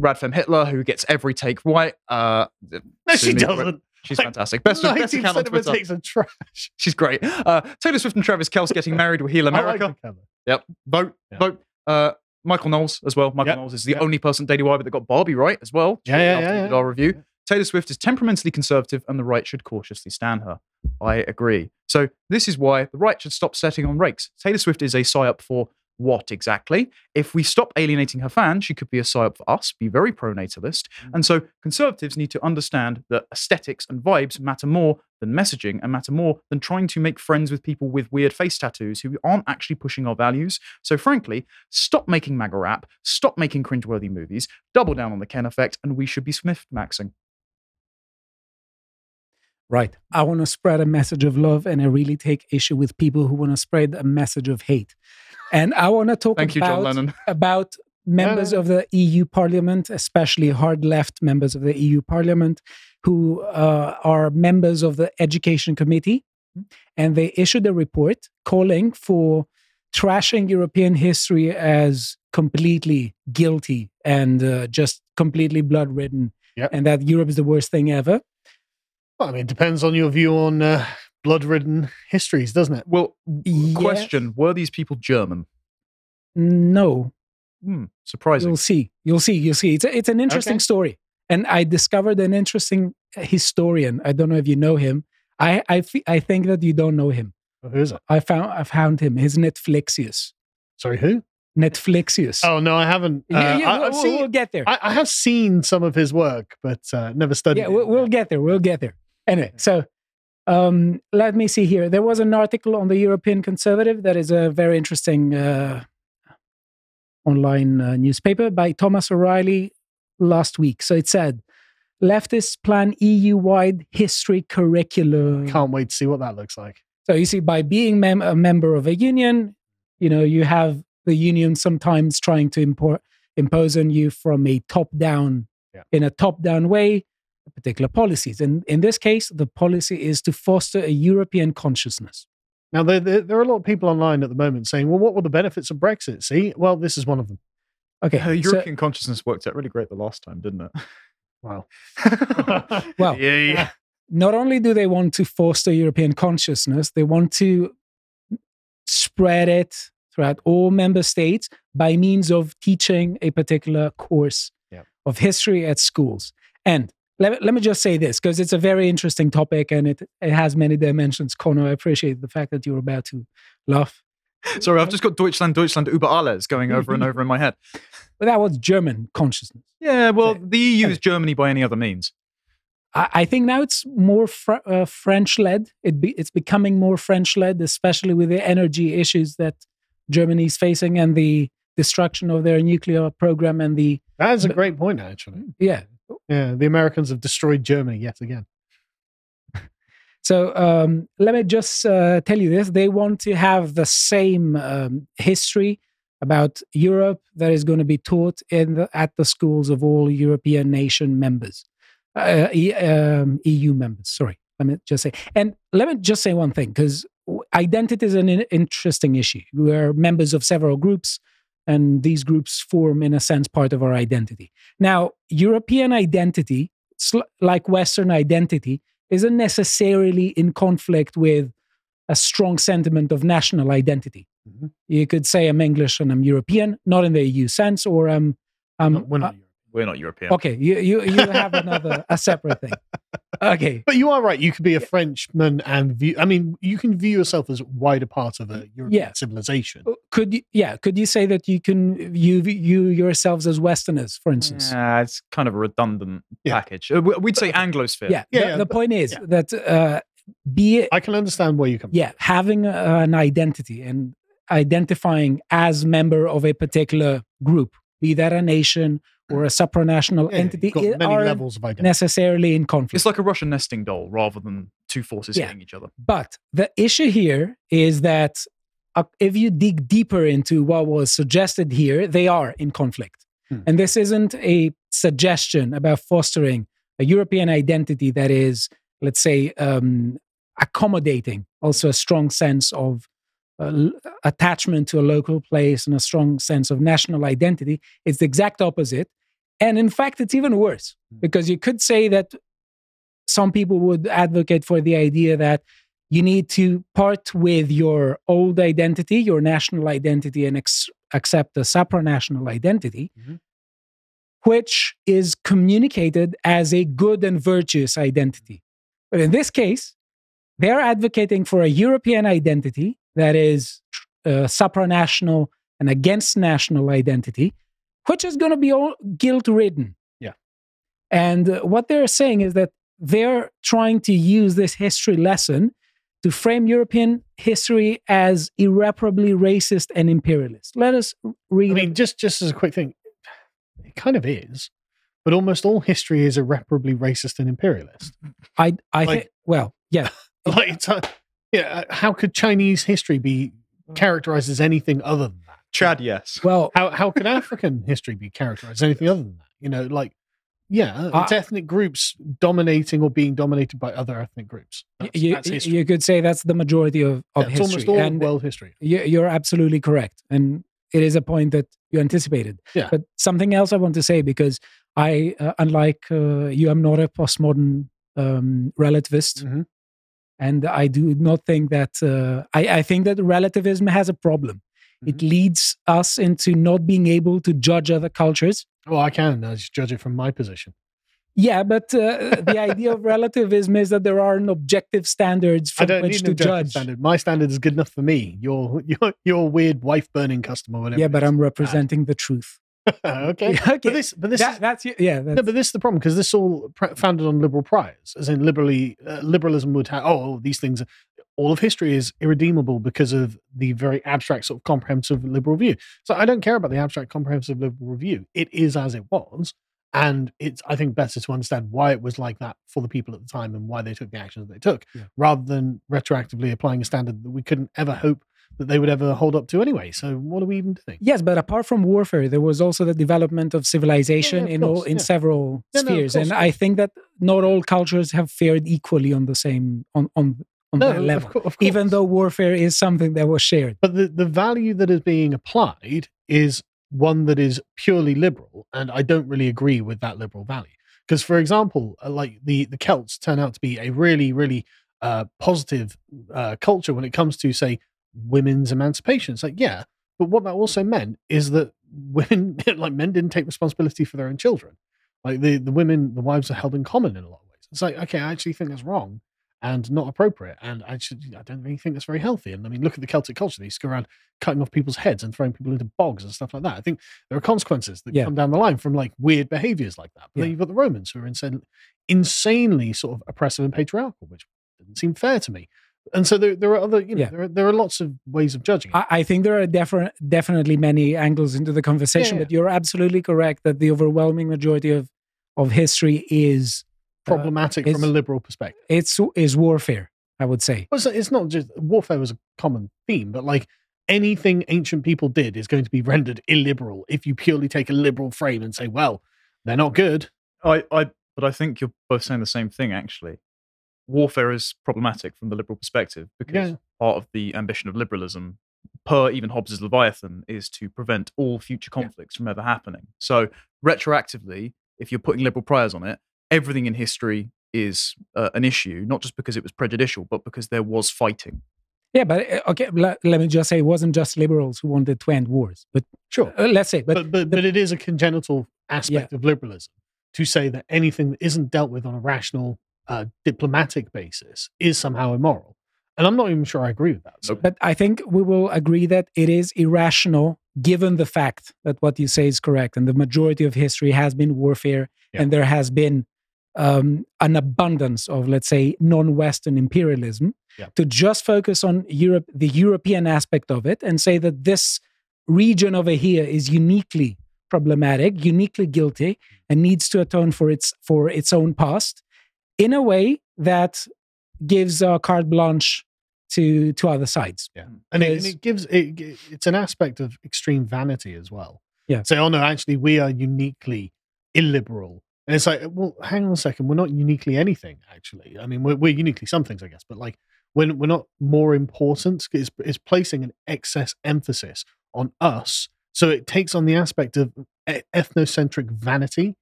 Radfem Hitler, who gets every take right. Uh,
No, she
me for it.
doesn't.
She's
Like,
fantastic. Best, of, best account on
percent of her
Twitter.
takes are trash.
She's great. Uh, Taylor Swift and Travis Kelce getting married will heal
I like
America.
the.
Yep. Vote.
Yeah.
Vote. Uh, Michael Knowles as well. Michael
Yep.
Knowles is the
Yep.
only person Daily Wire that got Barbie right as well.
Yeah, yeah, yeah, yeah.
our review. Taylor Swift is temperamentally conservative and the right should cautiously stand her. I agree. So this is why the right should stop setting on rakes. Taylor Swift is a psyop for what exactly? If we stop alienating her fans, she could be a psyop for us, be very pro-natalist.
Mm.
And so conservatives need to understand that aesthetics and vibes matter more than messaging and matter more than trying to make friends with people with weird face tattoos who aren't actually pushing our values. So, frankly, stop making MAGA rap, stop making cringeworthy movies, double down on the Ken effect, and we should be Smith maxing.
Right. I want to spread a message of love, and I really take issue with people who want to spread a message of hate. And I want to talk
Thank you,
about,
John Lennon.
about members
no.
of the EU Parliament, especially hard left members of the EU Parliament, who uh, are members of the Education Committee. And they issued a report calling for trashing European history as completely guilty and uh, just completely blood ridden,
Yep.
and that Europe is the worst thing ever.
Well, I mean, it depends on your view on uh, blood-ridden histories, doesn't it?
Well,
Yeah.
question Were these people German?
No,
Hmm, surprising.
You'll see. You'll see. You'll see. It's a, it's an interesting
Okay.
story, and I discovered an interesting historian. I don't know if you know him. I I, fe- I think that you don't know him.
Who is it?
I found I found him. His Netflixius.
Sorry, who?
Netflixius.
Oh no, I haven't. Uh,
yeah, yeah,
I,
we'll,
I've
we'll-
seen-
we'll get there.
I, I have seen some of his work, but uh, never studied.
yeah,
it.
we'll, we'll get there. We'll get there. Anyway, so um, let me see here. There was an article on the European Conservative that is a very interesting uh, online uh, newspaper by Thomas O'Reilly last week. So it said, leftists plan EU-wide history curriculum.
Can't wait to see what that looks like.
So you see, by being mem- a member of a union, you know, you have the union sometimes trying to import, impose on you from a top-down,
Yeah.
in a top-down way, particular policies. And in this case, the policy is to foster a European consciousness.
Now, there, there, there are a lot of people online at the moment saying, "Well, what were the benefits of Brexit?" See, well, this is one of them.
Okay,
Uh,
so-
European consciousness worked out really great the last time, didn't it?
Wow.
Well,
yeah, yeah.
not only do they want to foster European consciousness, they want to spread it throughout all member states by means of teaching a particular course
Yeah.
of history at schools. And let, let me just say this because it's a very interesting topic and it, it has many dimensions. Connor, I appreciate the fact that you're about to laugh.
Sorry, I've just got Deutschland, Deutschland, über alles going over and over in my head.
But that was German consciousness.
Yeah, well,
So-
the EU is Germany by any other means.
I, I think now it's more fr- uh, French led. It be, it's becoming more French led, especially with the energy issues that Germany is facing and the destruction of their nuclear program and the
That is a great point, actually.
yeah.
Yeah, the Americans have destroyed Germany yet again.
So um, let me just uh, tell you this: they want to have the same um, history about Europe that is going to be taught in the, at the schools of all European nation members, uh, E- um, EU members. Sorry, let me just say, and let me just say one thing because identity is an in- interesting issue. We are members of several groups, and these groups form, in a sense, part of our identity. Now, European identity, like Western identity, isn't necessarily in conflict with a strong sentiment of national identity.
Mhm.
You could say I'm English and I'm European, not in the EU sense, or I'm. I'm
No, we're not
uh.
We're not European.
okay, you, you, you have another, a separate thing. Okay.
But you are right. You could be a Frenchman and view. I mean, you can view yourself as wider part of a European
Yeah.
civilization.
Could you, yeah, could you say that you can view you yourselves as Westerners, for instance?
Yeah, it's kind of a redundant
Yeah.
package. Uh, we- We'd say Anglosphere.
Yeah.
Yeah,
the,
yeah,
the
but-
point is
yeah.
that uh, be
I can understand where you come. From.
Yeah having a, an identity and identifying as member of a particular group be that a nation or a supranational.
Yeah,
entity
you've got
i-
many
are
levels of identity.
necessarily in conflict
It's like a Russian nesting doll rather than two forces
Yeah.
hitting each other.
but the issue here is that uh, if you dig deeper into what was suggested here they are in conflict
Hmm.
and this isn't a suggestion about fostering a european identity that is let's say um, accommodating also a strong sense of uh, attachment to a local place and a strong sense of national identity. It's the exact opposite. And in fact, it's even worse because you could say that some people would advocate for the idea that you need to part with your old identity, your national identity, and ex- accept a supranational identity,
Mhm.
which is communicated as a good and virtuous identity. But in this case, they're advocating for a European identity that is uh, supranational and against national identity, which is going to be all guilt ridden.
Yeah.
And uh, what they're saying is that they're trying to use this history lesson to frame European history as irreparably racist and imperialist. Let us read.
I mean, just just as a quick thing, it kind of is, but almost all history is irreparably racist and imperialist.
I, I
like-
think, well, yeah,
Like, it's, uh, yeah, uh, how could Chinese history be characterized as anything other than that?
Chad, yes.
well,
How how could African history be characterized anything other than that? You know, like, yeah, it's
I-
ethnic groups dominating or being dominated by other ethnic groups. That's,
you,
that's
you could say that's the majority of, of
That's
history.
almost all
and
world history.
you- you're absolutely correct. And it is a point that you anticipated.
Yeah.
But something else I want to say, because I, uh, unlike uh, you, I'm not a postmodern um, relativist.
Mhm.
And I do not think that, uh, I, I think that relativism has a problem. It
Mm-hmm.
leads us into not being able to judge other cultures.
Oh, I can. I just judge it from my position.
Yeah, but uh, the idea of relativism is that there are no objective standards from which to
an
judge.
standard. My standard is good enough for me. Your your your weird wife burning customer, whatever.
Yeah, but. I'm representing the truth.
okay.
okay.
But this, but this,
That-
is,
that's yeah. That's,
no, but this is the problem because this is all pr- founded on liberal priors, as in liberally uh, liberalism would have. Oh, these things. All of history is irredeemable because of the very abstract sort of comprehensive liberal view. So I don't care about the abstract comprehensive liberal view. It is as it was, and it's I think better to understand why it was like that for the people at the time and why they took the actions they took,
Yeah.
rather than retroactively applying a standard that we couldn't ever hope that they would ever hold up to anyway. So what are we even doing?
Yes, but apart from warfare, there was also the development of civilization
of
in all in
yeah.
several
Yeah, no,
spheres,
course,
and I think that not all cultures have fared equally on the same on on on
No,
that
of
course,
cour- of
Even though warfare is something that was shared.
But the, the value that is being applied is one that is purely liberal, and I don't really agree with that liberal value. Because, for example, uh, like the the Celts turn out to be a really, really uh, positive uh, culture when it comes to, say, women's emancipation. It's like, yeah, but what that also meant is that women, like men, didn't take responsibility for their own children. Like the the women, the wives are held in common in a lot of ways. It's like, okay, I actually think that's wrong and not appropriate. And I should, I don't really think that's very healthy. And I mean, look at the Celtic culture; they used to go around cutting off people's heads and throwing people into bogs and stuff like that. I think there are consequences that
Yeah.
come down the line from like weird behaviors like that. But
Yeah.
then you've got the Romans who are insane, insanely sort of oppressive and patriarchal, which didn't seem fair to me. And so there, there are other, you know,
Yeah.
there, are, there are lots of ways of judging it.
I, I think there are defi- definitely many angles into the conversation, but you're absolutely correct that the overwhelming majority of of history is uh,
Problematic from a liberal perspective.
it's is warfare. I would say.
Well, it's, it's not just warfare was a common theme, but like anything ancient people did is going to be rendered illiberal if you purely take a liberal frame and say, well, they're not good.
I, I, but I think you're both saying the same thing. Actually, warfare is problematic from the liberal perspective because
Yeah.
part of the ambition of liberalism, per even Hobbes's Leviathan, is to prevent all future conflicts from ever happening. So retroactively, if you're putting liberal priors on it, everything in history is uh, an issue, not just because it was prejudicial, but because there was fighting.
Yeah, but uh, okay. Let, let me just say, it wasn't just liberals who wanted to end wars, but
Sure.
uh, let's say, but,
But but, but, it is a congenital aspect of liberalism to say that anything that isn't dealt with on a rational uh, diplomatic basis is somehow immoral. And I'm not even sure I agree with that. So,
but I think we will agree that it is irrational, given the fact that what you say is correct, and the majority of history has been warfare,
Yeah.
and there has been um, an abundance of, let's say, non-Western imperialism.
Yeah.
To just focus on Europe, the European aspect of it, and say that this region over here is uniquely problematic, uniquely guilty, and needs to atone for its for its own past, in a way that gives uh, carte blanche to to other sides.
Yeah, and it, and it gives it. It's an aspect of extreme vanity as well.
Yeah.
Say, oh no, actually, we are uniquely illiberal, and it's like, well, hang on a second, we're not uniquely anything. Actually, I mean, we're, we're uniquely some things, I guess, but like, when we're not more important, it's, it's placing an excess emphasis on us, so it takes on the aspect of ethnocentric vanity.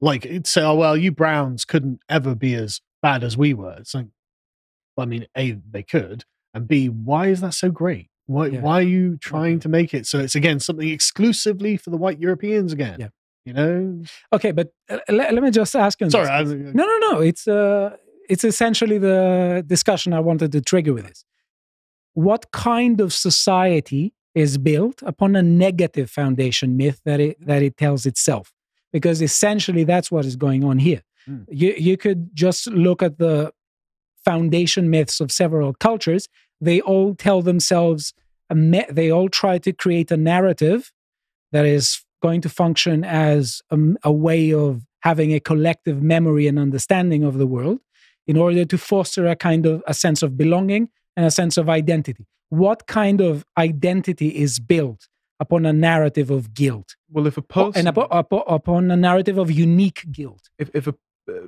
Like, it's say, oh well, you Browns couldn't ever be as bad as we were. It's like, well, I mean, a they could, and B, why is that so great? Why
Yeah.
why are you trying to make it so it's again something exclusively for the white Europeans again?
Yeah.
You know?
Okay, but uh, let, let me just ask you.
Sorry,
this.
I,
No, no, no. It's uh, it's essentially the discussion I wanted to trigger with this. What kind of society is built upon a negative foundation myth that it that it tells itself? Because essentially, that's what is going on here.
Mm.
You you could just look at the foundation myths of several cultures. They all tell themselves a me- they all try to create a narrative that is going to function as a, a way of having a collective memory and understanding of the world in order to foster a kind of a sense of belonging and a sense of identity. What kind of identity is built upon a narrative of guilt
Well, if a person
and upo- upo- upon a narrative of unique guilt?
if, if a uh,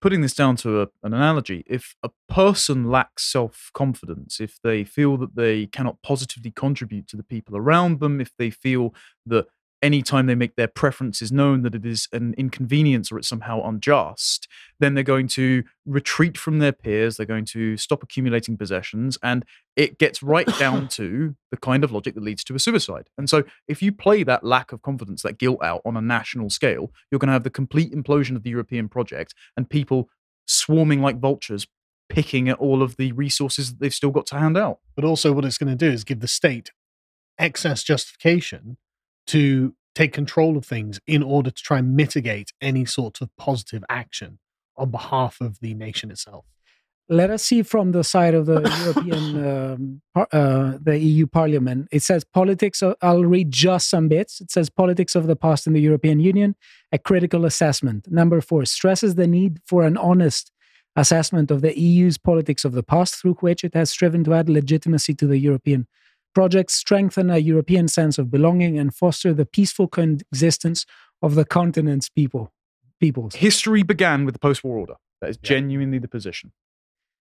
putting this down to a, an analogy if a person lacks self-confidence if they feel that they cannot positively contribute to the people around them if they feel that anytime they make their preferences known that it is an inconvenience or it's somehow unjust then they're going to retreat from their peers they're going to stop accumulating possessions and it gets right down to the kind of logic that leads to a suicide. And so if you play that lack of confidence that guilt out on a national scale you're going to have the complete implosion of the european project and people swarming like vultures picking at all of the resources that they've still got to hand out.
But also, what it's going to do is give the state excess justification to take control of things in order to try and mitigate any sort of positive action on behalf of the nation itself.
Let us see from the side of the European, um, par- uh, the EU Parliament. It says politics. Of, I'll read just some bits. It says politics of the past in the European Union, a critical assessment. Number four stresses the need for an honest assessment of the EU's politics of the past, through which it has striven to add legitimacy to the European project, strengthen a European sense of belonging, and foster the peaceful coexistence of the continent's people. Peoples.
history began with the post-war order that is
Yeah.
genuinely the position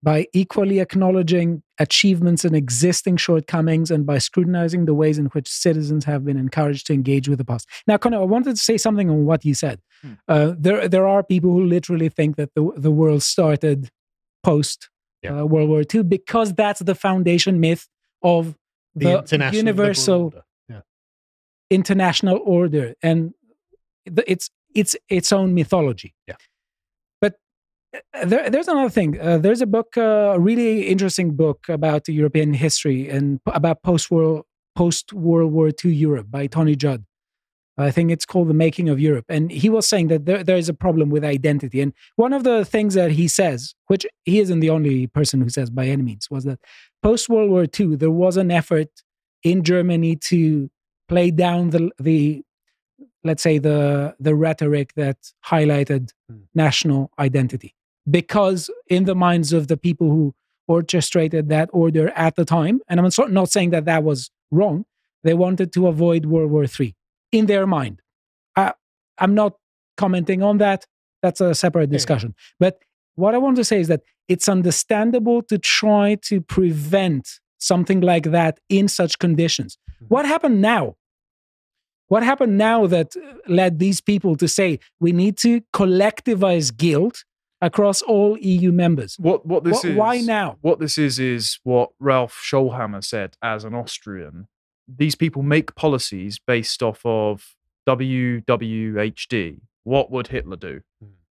by equally acknowledging achievements and existing shortcomings and by scrutinizing the ways in which citizens have been encouraged to engage with the past. Now, Connor, I wanted to say something on what you said.
Hmm.
Uh, there, there are people who literally think that the, the world started post
Yeah.
uh, World War II because that's the foundation myth of
The,
the,
international
universal
order.
international order and the, it's it's its own mythology.
Yeah.
But uh, there, there's another thing. Uh, there's a book, uh, a really interesting book about European history and p- about post world post World War II Europe by Tony Judt. I think it's called The Making of Europe. And he was saying that there, there is a problem with identity. And one of the things that he says, which he isn't the only person who says by any means, was that post World War II, there was an effort in Germany to play down the, the let's say, the, the rhetoric that highlighted
Hmm.
national identity. Because in the minds of the people who orchestrated that order at the time, and I'm not saying that that was wrong, they wanted to avoid World War III in their mind. I, I'm not commenting on that. That's a separate
Yeah, yeah.
discussion. But what I want to say is that it's understandable to try to prevent something like that in such conditions.
Mhm.
What happened now? What happened now that uh, led these people to say we need to collectivize guilt across all EU members?
what what this
Wh-
is
why now?
what this is is what Ralph Schoellhammer said as an Austrian. These people make policies based off of WWHD. What would Hitler do?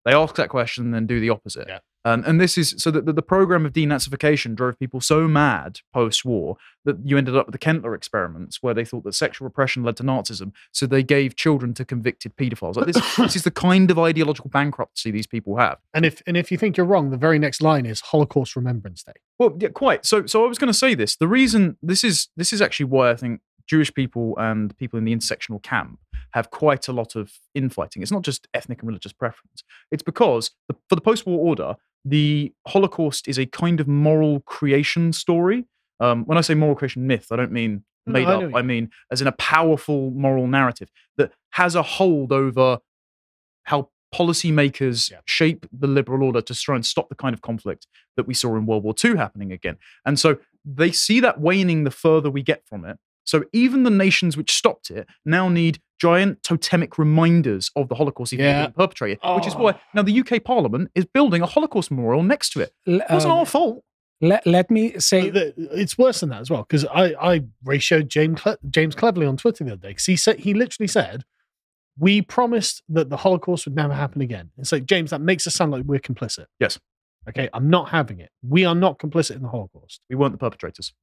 They ask that question and then do the opposite.
Yeah.
Um, and this is so that the, the program of denazification drove people so mad post-war that you ended up with the Kentler experiments, where they thought that sexual repression led to Nazism. So they gave children to convicted paedophiles. Like this, this is the kind of ideological bankruptcy these people have.
And if and if you think you're wrong, the very next line is Holocaust Remembrance Day.
Well, yeah, quite. So, so I was going to say this. The reason this is this is actually why I think Jewish people and people in the intersectional camp have quite a lot of infighting. It's not just ethnic and religious preference. It's because the, for the post-war order, the Holocaust is a kind of moral creation story. Um, when I say moral creation myth, I don't mean
No,
made
I
up. I mean as in a powerful moral narrative that has a hold over how policymakers
Yeah.
shape the liberal order to try and stop the kind of conflict that we saw in World War II happening again. And so they see that waning the further we get from it. So even the nations which stopped it now need giant totemic reminders of the Holocaust even
Yeah.
being perpetrated, which is
Oh.
why now the UK Parliament is building a Holocaust memorial next to it. It wasn't
um,
our fault.
let, let me say
But the- it's worse than that as well because I I ratioed James Cle- James Cleverly on Twitter the other day because he said he literally said we promised that the Holocaust would never happen again. It's like James, that makes us sound like we're complicit.
Yes.
Okay, I'm not having it. We are not complicit in the Holocaust.
We weren't the perpetrators.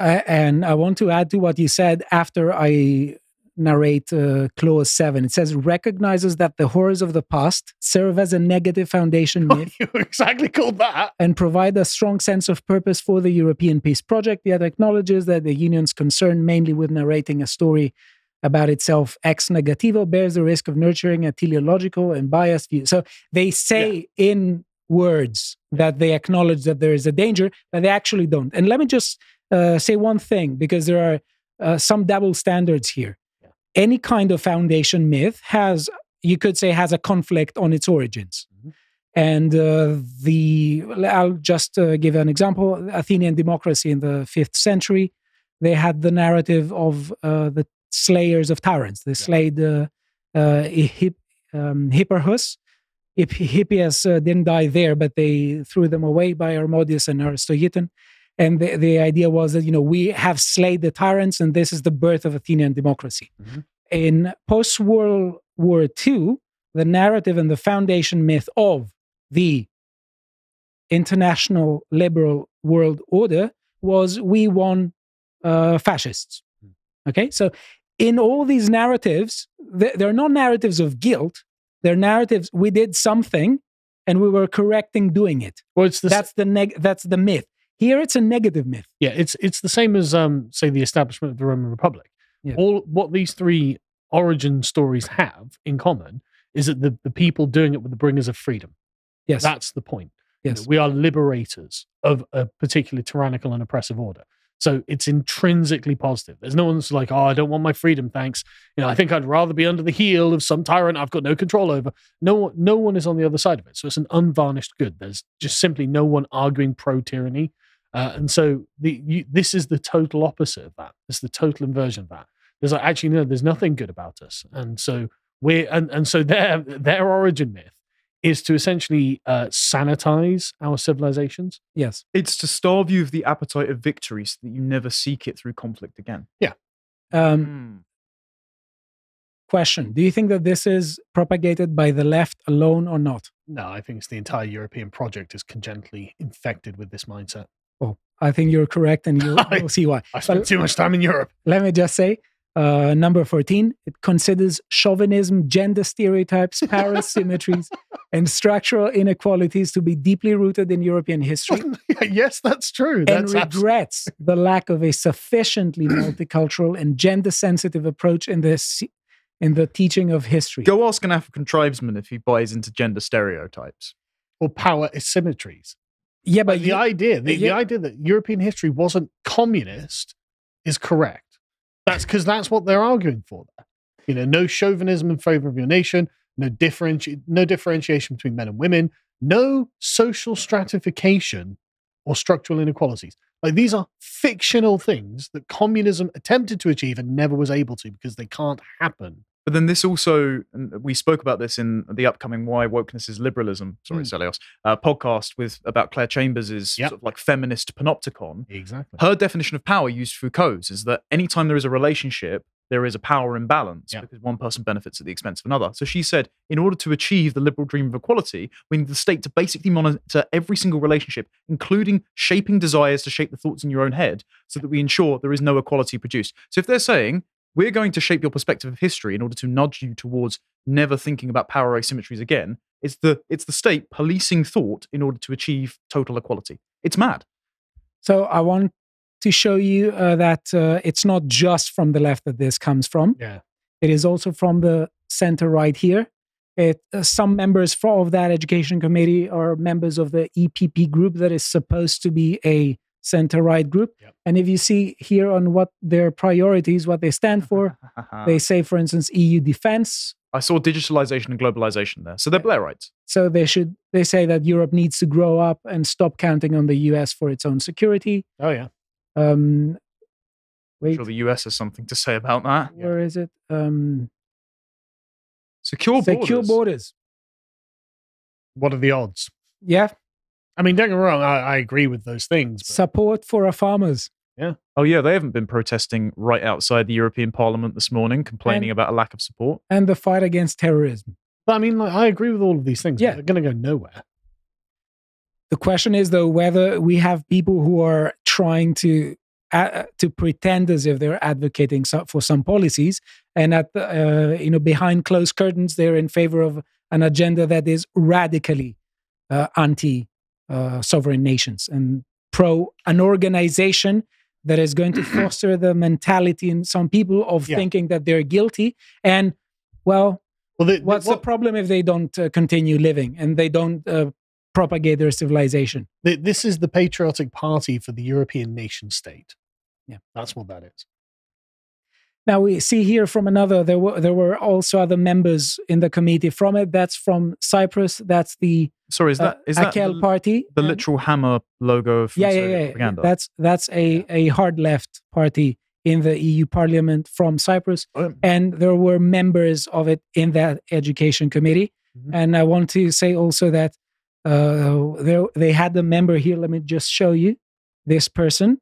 Uh, and I want to add to what you said after I narrate uh, clause seven. It says recognizes that the horrors of the past serve as a negative foundation myth
you exactly called that.
and provide a strong sense of purpose for the European peace project, yet acknowledges that the Union's concern mainly with narrating a story about itself ex negativo bears the risk of nurturing a teleological and biased view. So they say in words that they acknowledge that there is a danger, but they actually don't. And let me just uh, say one thing because there are uh, some double standards here.
Yeah.
Any kind of foundation myth has, you could say, has a conflict on its origins.
Mhm.
And uh, the, I'll just uh, give an example Athenian democracy in the fifth century, they had the narrative of uh, the slayers of tyrants. They slayed uh, uh, Hip, um, Hipparchus. Hip, Hippias uh, didn't die there, but they threw them away by Harmodius and Aristogiton. And the, the idea was that, you know, we have slayed the tyrants and this is the birth of Athenian democracy.
Mhm.
In post World War II, the narrative and the foundation myth of the international liberal world order was we won uh, fascists. Okay, so in all these narratives, th- they're not narratives of guilt. They're narratives we did something and we were correcting doing it.
Well, it's the
That's the neg- That's the myth. Here, it's a negative myth.
yeah, it's it's the same as um, say the establishment of the Roman Republic.
Yeah.
All what these three origin stories have in common is that the, the people doing it were the bringers of freedom.
Yes.
That's the point. You know,
yes.
we are liberators of a particularly tyrannical and oppressive order. So it's intrinsically positive. There's no one's like, oh, I don't want my freedom, thanks. You know, I think I'd rather be under the heel of some tyrant I've got no control over. No one, no one is on the other side of it. So it's an unvarnished good. There's just simply no one arguing pro tyranny. Uh, and so the you, this is the total opposite of that. It's the total inversion of that. There's like actually no, there's nothing good about us. And so we're and, and so their their origin myth is to essentially uh, sanitize our civilizations.
yes.
It's to starve you of the appetite of victory so that you never seek it through conflict again. Yeah.
Um, question Do you think that this is propagated by the left alone or not?
No, I think it's the entire European project is congenitally infected with this mindset.
Oh, I think you're correct, and you'll, you'll see why.
I spent
But
too much time in Europe.
let me just say uh, number 14, it considers chauvinism, gender stereotypes, power symmetries, and structural inequalities to be deeply rooted in European history.
yes, that's true.
and
That's abs-
regrets the lack of a sufficiently multicultural and gender sensitive approach in the in the teaching of history.
Go ask an African tribesman if he buys into gender stereotypes.
or power asymmetries.
yeah,
But
but
the
you-
idea, the, the idea that European history wasn't communist is correct. That's because that's what they're arguing for. You know, no chauvinism in favor of your nation, no differenti- no differentiation between men and women, no social stratification or structural inequalities. Like these are fictional things that communism attempted to achieve and never was able to because they can't happen.
But then this also, we spoke about this in the upcoming "Why Wokeness Is Liberalism." Sorry,
Mm.
Stelios uh, podcast with about Clare Chambers'
Yep.
sort of like feminist panopticon.
Exactly.
Her definition of power used Foucault's is that anytime there is a relationship, there is a power imbalance
Yeah.
because one person benefits at the expense of another. So she said, in order to achieve the liberal dream of equality, we need the state to basically monitor every single relationship, including shaping desires to shape the thoughts in your own head, so that we ensure there is no equality produced. So if they're saying we're going to shape your perspective of history in order to nudge you towards never thinking about power asymmetries again, it's the it's the state policing thought in order to achieve total equality. It's mad.
so I want to show you uh, that uh, it's not just from the left that this comes from.
Yeah.
It is also from the center right here. It, uh, some members fro- of that education committee are members of the EPP group that is supposed to be a center right group.
Yep.
And if you see here on what their priorities, what they stand for, they say, for instance, EU defense.
I saw digitalization and globalization there. So they're Blairites.
So they should they say that Europe needs to grow up and stop counting on the US for its own security.
Oh yeah.
Um,
I'm
wait,
sure the US has something to say about that.
Yeah.
where is it? Um,
Secure borders.
secure borders.
What are the odds?
Yeah,
I mean, don't get me wrong. I, I agree with those things. But
support for our farmers. Yeah.
Oh yeah, they haven't been protesting right outside the European Parliament this morning, complaining
And-
about a lack of support.
and the fight against terrorism.
But I mean, like, I agree with all of these things.
Yeah.
but they're going to go nowhere.
The question is, though, whether we have people who are trying to uh, to pretend as if they're advocating so, for some policies, and at the, uh, you know behind closed curtains, they're in favor of an agenda that is radically uh, anti uh, sovereign nations and pro an organization that is going to foster the mentality in some people of
Yeah.
thinking that they're guilty. And well,
Well,
what's
what-
the problem if they don't uh, continue living and they don't uh, propagate their civilization?
Th- This is the patriotic party for the European nation state.
Yeah.
That's what that is.
Now we see here from another. There were there were also other members in the committee from it. That's from Cyprus. That's the
Sorry, is that
uh,
is that
Akel
the,
party.
the literal hammer logo of
yeah, yeah,
Soviet
yeah.
propaganda?
That's that's a a hard left party in the EU Parliament from Cyprus,
Um,
and there were members of it in that education committee.
Mhm.
And I want to say also that uh, there they had a member here. Let me just show you this person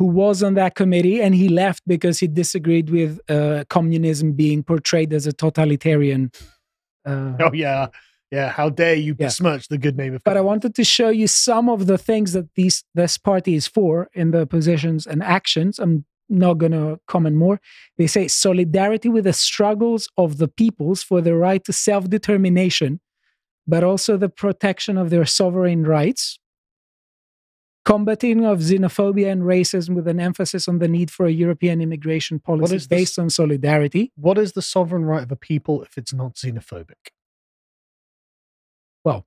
who was on that committee, and he left because he disagreed with uh, communism being portrayed as a totalitarian. Uh,
Oh yeah, yeah. How dare you
Yeah.
besmirch the good name of?
but I wanted to show you some of the things that these this party is for in the positions and actions. I'm not going to comment more. They say solidarity with the struggles of the peoples for the right to self determination, but also the protection of their sovereign rights. Combating of xenophobia and racism with an emphasis on the need for a European immigration policy
this-
based on solidarity.
What is the sovereign right of a people if it's not xenophobic?
Well,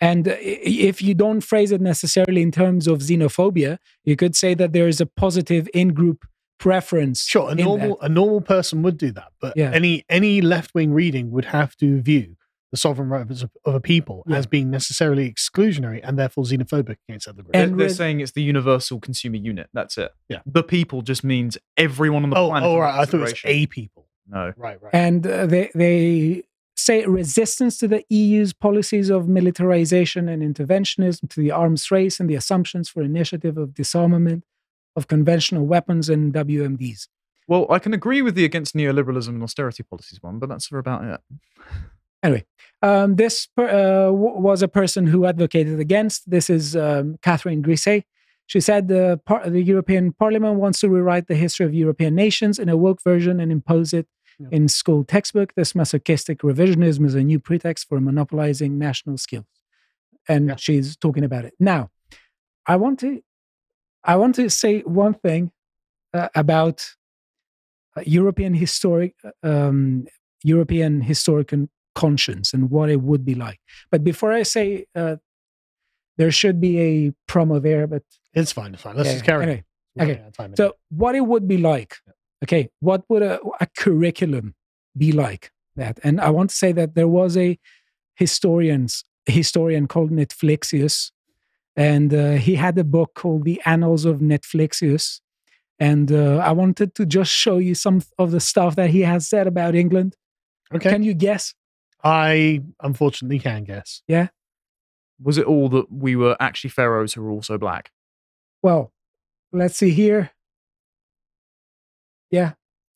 and uh, if you don't phrase it necessarily in terms of xenophobia, you could say that there is a positive in-group preference.
Sure, a normal
that.
a normal person would do that, but
Yeah.
any any left wing reading would have to view the sovereign rights of, a- of a people
Yeah.
as being necessarily exclusionary and therefore xenophobic against other groups.
They're,
And
they're saying it's the universal consumer unit. That's it.
Yeah.
The people just means everyone on the
oh,
planet.
oh, right. I thought it was a people.
No.
Right, right.
And uh, they they say resistance to the EU's policies of militarization and interventionism, to the arms race and the assumptions for initiative of disarmament of conventional weapons and WMDs.
Well, I can agree with the against neoliberalism and austerity policies one, but that's about it.
Anyway, um, this per, uh, w- was a person who advocated against. This is um, Catherine Griset. She said the, par- the European Parliament wants to rewrite the history of European nations in a woke version and impose it
Yeah.
in school textbook. This masochistic revisionism is a new pretext for monopolizing national skills, and
Yeah.
she's talking about it now. I want to, I want to say one thing uh, about uh, European historic, um, European historic and conscience and what it would be like. But before I say uh, there should be a promo there, but
It's fine. It's fine. Let's
yeah,
just carry
anyway,
on.
okay.
Of
so what it would be like, okay, what would a, a curriculum be like that? And I want to say that there was a historians historian called Netflixius, and uh, he had a book called The Annals of Netflixius. And uh, I wanted to just show you some of the stuff that he has said about England.
Okay.
Can you guess?
I unfortunately can guess. Yeah.
Was it all that we were actually pharaohs who were also black?
Well, let's see here. Yeah,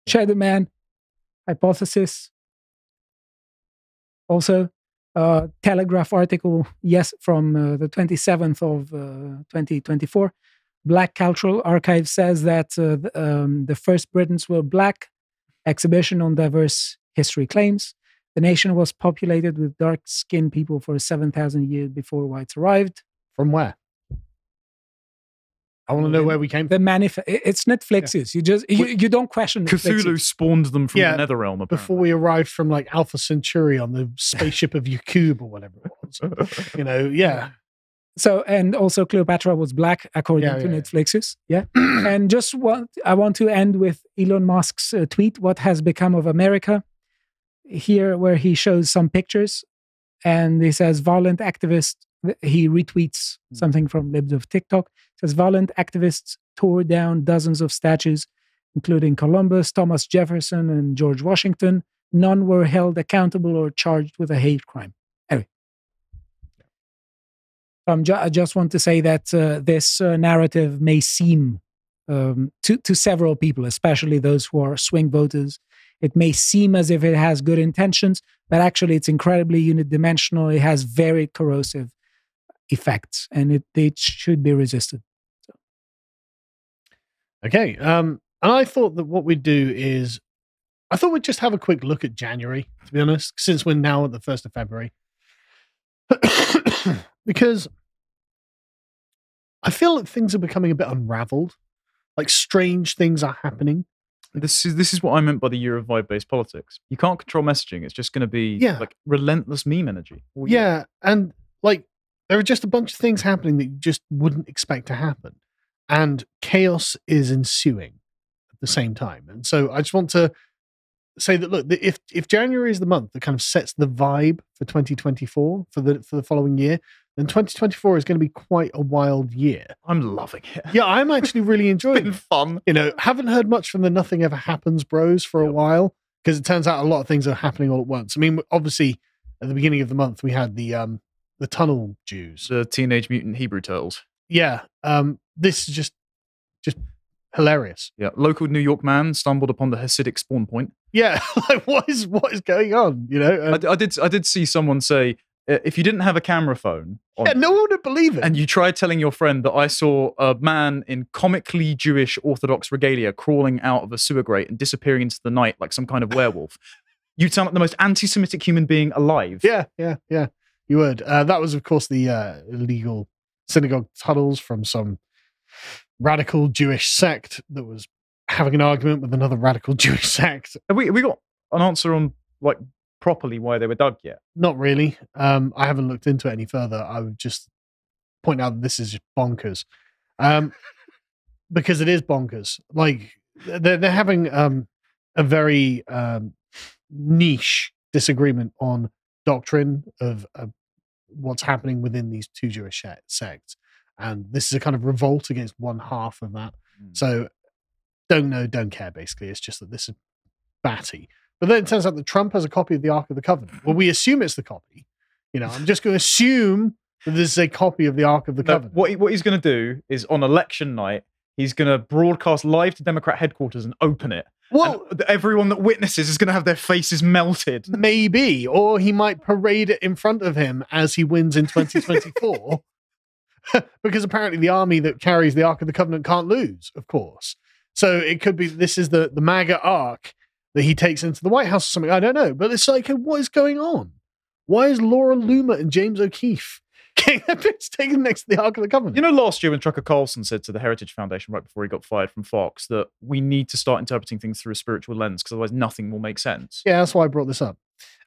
Shadow Man hypothesis. Also, uh, Telegraph article, yes, from uh, the 27th of uh, 2024. Black Cultural Archive says that uh, the, um, the first Britons were black. Exhibition on diverse history claims. The nation was populated with dark skinned people for 7,000 years before whites arrived.
From where? I want to know where we came
the
from.
manif- it's Netflix's. You just you, you don't question
Cthulhu spawned them from
Yeah,
the Netherrealm. Apparently.
Before we arrived from like Alpha Centauri on the spaceship of Yakub or whatever it was. You know, yeah.
So and also Cleopatra was black according
Yeah,
to
yeah, yeah.
Netflix's. Yeah. and just want I want to end with Elon Musk's uh, tweet. What has become of America? Here, where he shows some pictures, and he says violent activists. He retweets
Hmm.
something from libs of TikTok. Says violent activists tore down dozens of statues, including Columbus, Thomas Jefferson, and George Washington. None were held accountable or charged with a hate crime. Anyway, um, ju- I just want to say that uh, this uh, narrative may seem um, to to several people, especially those who are swing voters, it may seem as if it has good intentions, but actually it's incredibly unidimensional. It has very corrosive effects, and it it should be resisted.
Okay. Um, and I thought that what we'd do is, I thought we'd just have a quick look at January, to be honest, since we're now at the 1st of February. because I feel that things are becoming a bit unraveled. Like strange things are happening.
This is this is what I meant by the year of vibe based politics. You can't control messaging. It's just going to be
Yeah.
like relentless meme energy.
Yeah, and like there are just a bunch of things happening that you just wouldn't expect to happen, and chaos is ensuing at the same time. And so I just want to say that look, if if January is the month that kind of sets the vibe for 2024 for the for the following year, then 2024 is going to be quite a wild year.
I'm loving it.
Yeah, I'm actually really enjoying.
been
it.
fun.
You know, haven't heard much from the Nothing Ever Happens Bros for a
Yep.
while because it turns out a lot of things are happening all at once. I mean, obviously, at the beginning of the month we had the um the Tunnel Jews.
The Teenage Mutant Hebrew Turtles.
Yeah, um, this is just just hilarious.
Yeah, local New York man stumbled upon the Hasidic spawn point.
Yeah, like what is what is going on? You know,
I,
Uh,
d- I did I did see someone say uh, if you didn't have a camera phone on
yeah, no one would believe it.
and you tried telling your friend that I saw a man in comically Jewish Orthodox regalia crawling out of a sewer grate and disappearing into the night like some kind of werewolf, you'd sound like the most anti-Semitic human being alive.
yeah, yeah, yeah, you would. Uh, that was, of course, the uh, illegal synagogue tunnels from some radical Jewish sect that was having an argument with another radical Jewish sect.
Have we have we got an answer on like properly why they were dug yet?
Not really. Um, I haven't looked into it any further. I would just point out that this is just bonkers. Um, because it is bonkers. Like they're they're having um a very um niche disagreement on doctrine of, of what's happening within these two Jewish sects, and this is a kind of revolt against one half of that.
Mm.
So don't know, don't care. Basically, it's just that this is batty. But then it turns out that Trump has a copy of the Ark of the Covenant. Well, we assume it's the copy. You know, I'm just going to assume that this is a copy of the Ark of the
No,
Covenant.
what he, what he's going to do is on election night he's going to broadcast live to Democrat headquarters and open it.
well,
and everyone that witnesses is going to have their faces melted.
maybe, or he might parade it in front of him as he wins in 2024. because apparently the army that carries the Ark of the Covenant can't lose, of course. So it could be this is the the MAGA Ark that he takes into the White House or something. I don't know, but it's like, what is going on? Why is Laura Loomer and James O'Keefe getting their pictures taken next to the Ark of the Covenant?
You know, last year when Tucker Carlson said to the Heritage Foundation right before he got fired from Fox that we need to start interpreting things through a spiritual lens because otherwise nothing will make sense.
Yeah, that's why I brought this up.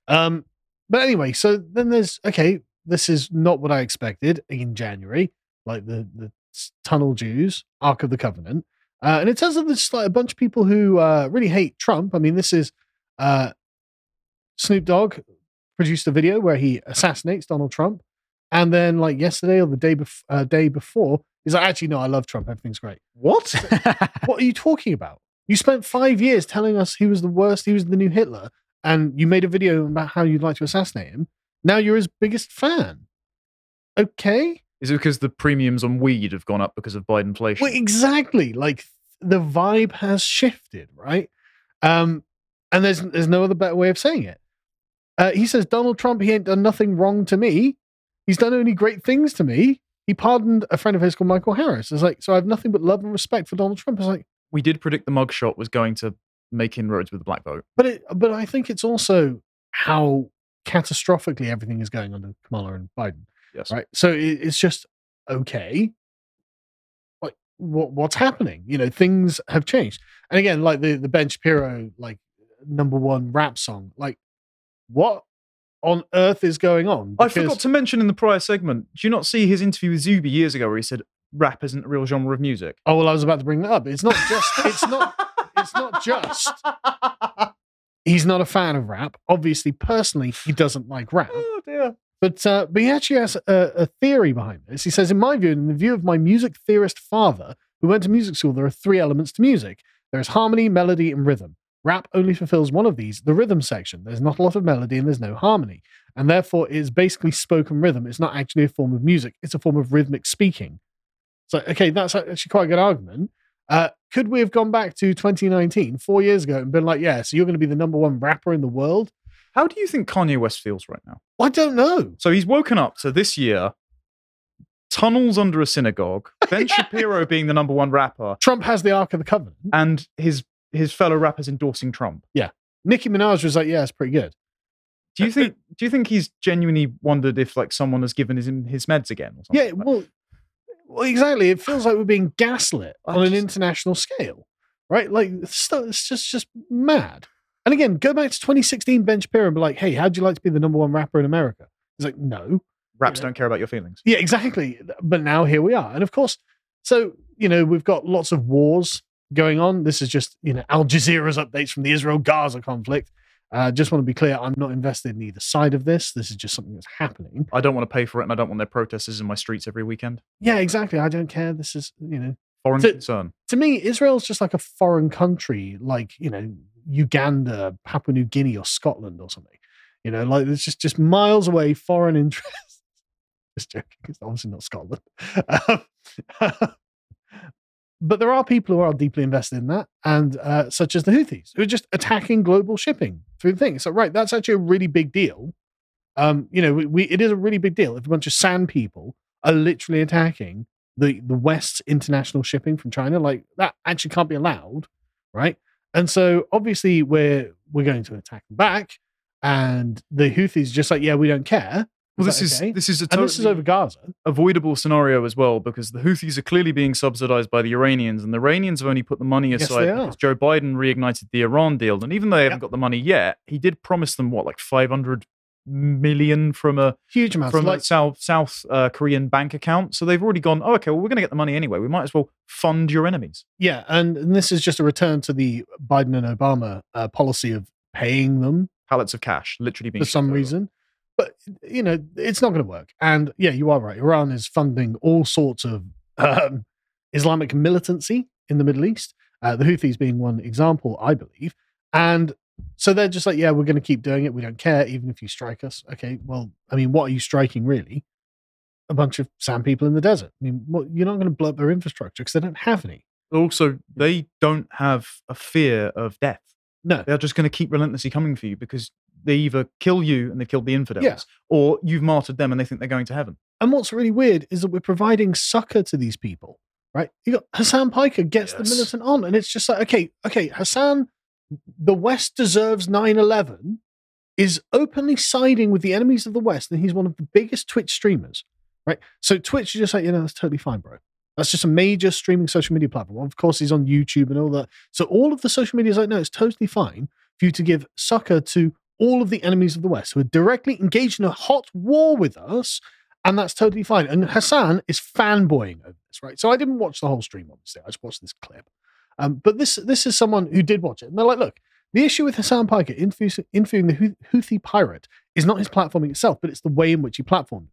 Um, but anyway, so then there's okay. This is not what I expected in January, like the the Tunnel Jews, Ark of the Covenant, uh, and it turns out there's like a bunch of people who uh, really hate Trump. I mean, this is uh, Snoop Dogg produced a video where he assassinates Donald Trump, and then like yesterday or the day bef- uh, day before, he's like, actually, no, I love Trump. Everything's great.
What?
What are you talking about? You spent five years telling us he was the worst, he was the new Hitler, and you made a video about how you'd like to assassinate him. Now you're his biggest fan. Okay.
Is it because the premiums on weed have gone up because of Biden inflation?
Well, exactly. Like the vibe has shifted, right? Um, and there's there's no other better way of saying it. Uh, he says Donald Trump, he ain't done nothing wrong to me. He's done only great things to me. He pardoned a friend of his called Michael Harris. It's like, so I have nothing but love and respect for Donald Trump. It's like,
we did predict the mugshot was going to make inroads with the black vote.
But it, but I think it's also how catastrophically everything is going under Kamala and Biden,
Yes.
right? So it, it's just okay. Like what what's happening? You know, things have changed. And again, like the the Ben Shapiro like number one rap song, like what on earth is going on?
I forgot to mention in the prior segment, do you not see his interview with Zuby years ago where he said rap isn't a real genre of music?
Oh well, I was about to bring that up. It's not just. It's not. It's not just. He's not a fan of rap. Obviously, personally, he doesn't like rap.
oh dear.
But uh, but he actually has a, a theory behind this. He says, in my view, in the view of my music theorist father, who went to music school, there are three elements to music. There is harmony, melody, and rhythm. Rap only fulfills one of these, the rhythm section. There's not a lot of melody and there's no harmony. And therefore, it is basically spoken rhythm. It's not actually a form of music, it's a form of rhythmic speaking. So, okay, that's actually quite a good argument. Uh, could we have gone back to 2019, four years ago, and been like, yeah, so you're going to be the number one rapper in the world?
How do you think Kanye West feels right now?
I don't know.
So he's woken up to this year tunnels under a synagogue, Ben Shapiro being the number one rapper,
Trump has the Ark of the Covenant.
and his his fellow rappers endorsing Trump. Yeah.
Nicki Minaj was like, yeah, it's pretty good.
Do you think? Do you think he's genuinely wondered if like someone has given his his meds again or something?
Yeah, well, well, exactly. It feels like we're being gaslit
I
on an international scale, right? Like, it's, it's just just mad. And again, go back to 2016, Ben Shapiro, and be like, "Hey, how'd you like to be the number one rapper in America?" He's like, "No."
raps don't care about your feelings.
Yeah, exactly. But now here we are, and of course, so you know we've got lots of wars going on. This is just you know Al Jazeera's updates from the Israel-Gaza conflict. Uh, just want to be clear, I'm not invested in either side of this. This is just something that's happening.
I don't want to pay for it, and I don't want their protesters in my streets every weekend.
Yeah, exactly. I don't care. This is you know
Foreign
So-
concern.
to me, Israel's just like a foreign country, like you know Uganda, Papua New Guinea, or Scotland or something. You know, like it's just just miles away, foreign interests. just joking. It's obviously not Scotland. Um, but there are people who are deeply invested in that, and uh, such as the Houthis, who are just attacking global shipping through the thing. So, right, that's actually a really big deal. Um, you know, we, we it is a really big deal if a bunch of sand people are literally attacking the the West's international shipping from China. Like that actually can't be allowed, right? And so obviously we're we're going to attack back, and the Houthis just like, yeah, we don't care.
Well, this is
okay?
this is a
and this is over Gaza.
avoidable scenario as well because the Houthis are clearly being subsidized by the Iranians, and the Iranians have only put the money
Yes,
aside
are.
because Joe Biden reignited the Iran deal. And even though they haven't got the money yet, he did promise them what, like five hundred million from a
Huge amount
from
like,
a South South uh, Korean bank account. So they've already gone. Oh, okay. Well, we're going to get the money anyway. We might as well fund your enemies.
yeah, and, and this is just a return to the Biden and Obama uh, policy of paying them
Pallets of cash, literally being
for some
reason. over.
But you know, it's not going to work. And yeah, you are right. Iran is funding all sorts of um, Islamic militancy in the Middle East. Uh, the Houthis being one example, I believe. And so they're just like, yeah, we're going to keep doing it. We don't care, even if you strike us. Okay, well, I mean, what are you striking really? A bunch of sand people in the desert. I mean, what, you're not going to blow up their infrastructure because they don't have any.
Also, they don't have a fear of death.
No,
They're just going to keep relentlessly coming for you because they either kill you and they kill the infidels,
Yeah.
or you've martyred them and they think they're going to heaven.
And what's really weird is that we're providing succor to these people, right? You got Hasan Piker gets the militant on, and it's just like, okay, okay, Hasan, the West deserves 9 11, is openly siding with the enemies of the West, and he's one of the biggest Twitch streamers, right? So Twitch is just like, you know, that's totally fine, bro. That's just a major streaming social media platform. Of course, he's on YouTube and all that. So all of the social media is like, no, it's totally fine for you to give succor to all of the enemies of the West who are directly engaged in a hot war with us and that's totally fine. And Hasan is fanboying over this, right? So I didn't watch the whole stream, obviously. I just watched this clip. Um, but this this is someone who did watch it, and they're like, "Look, the issue with Hasan Piker interviewing, the Houthi pirate is not his platforming itself, but it's the way in which he platformed.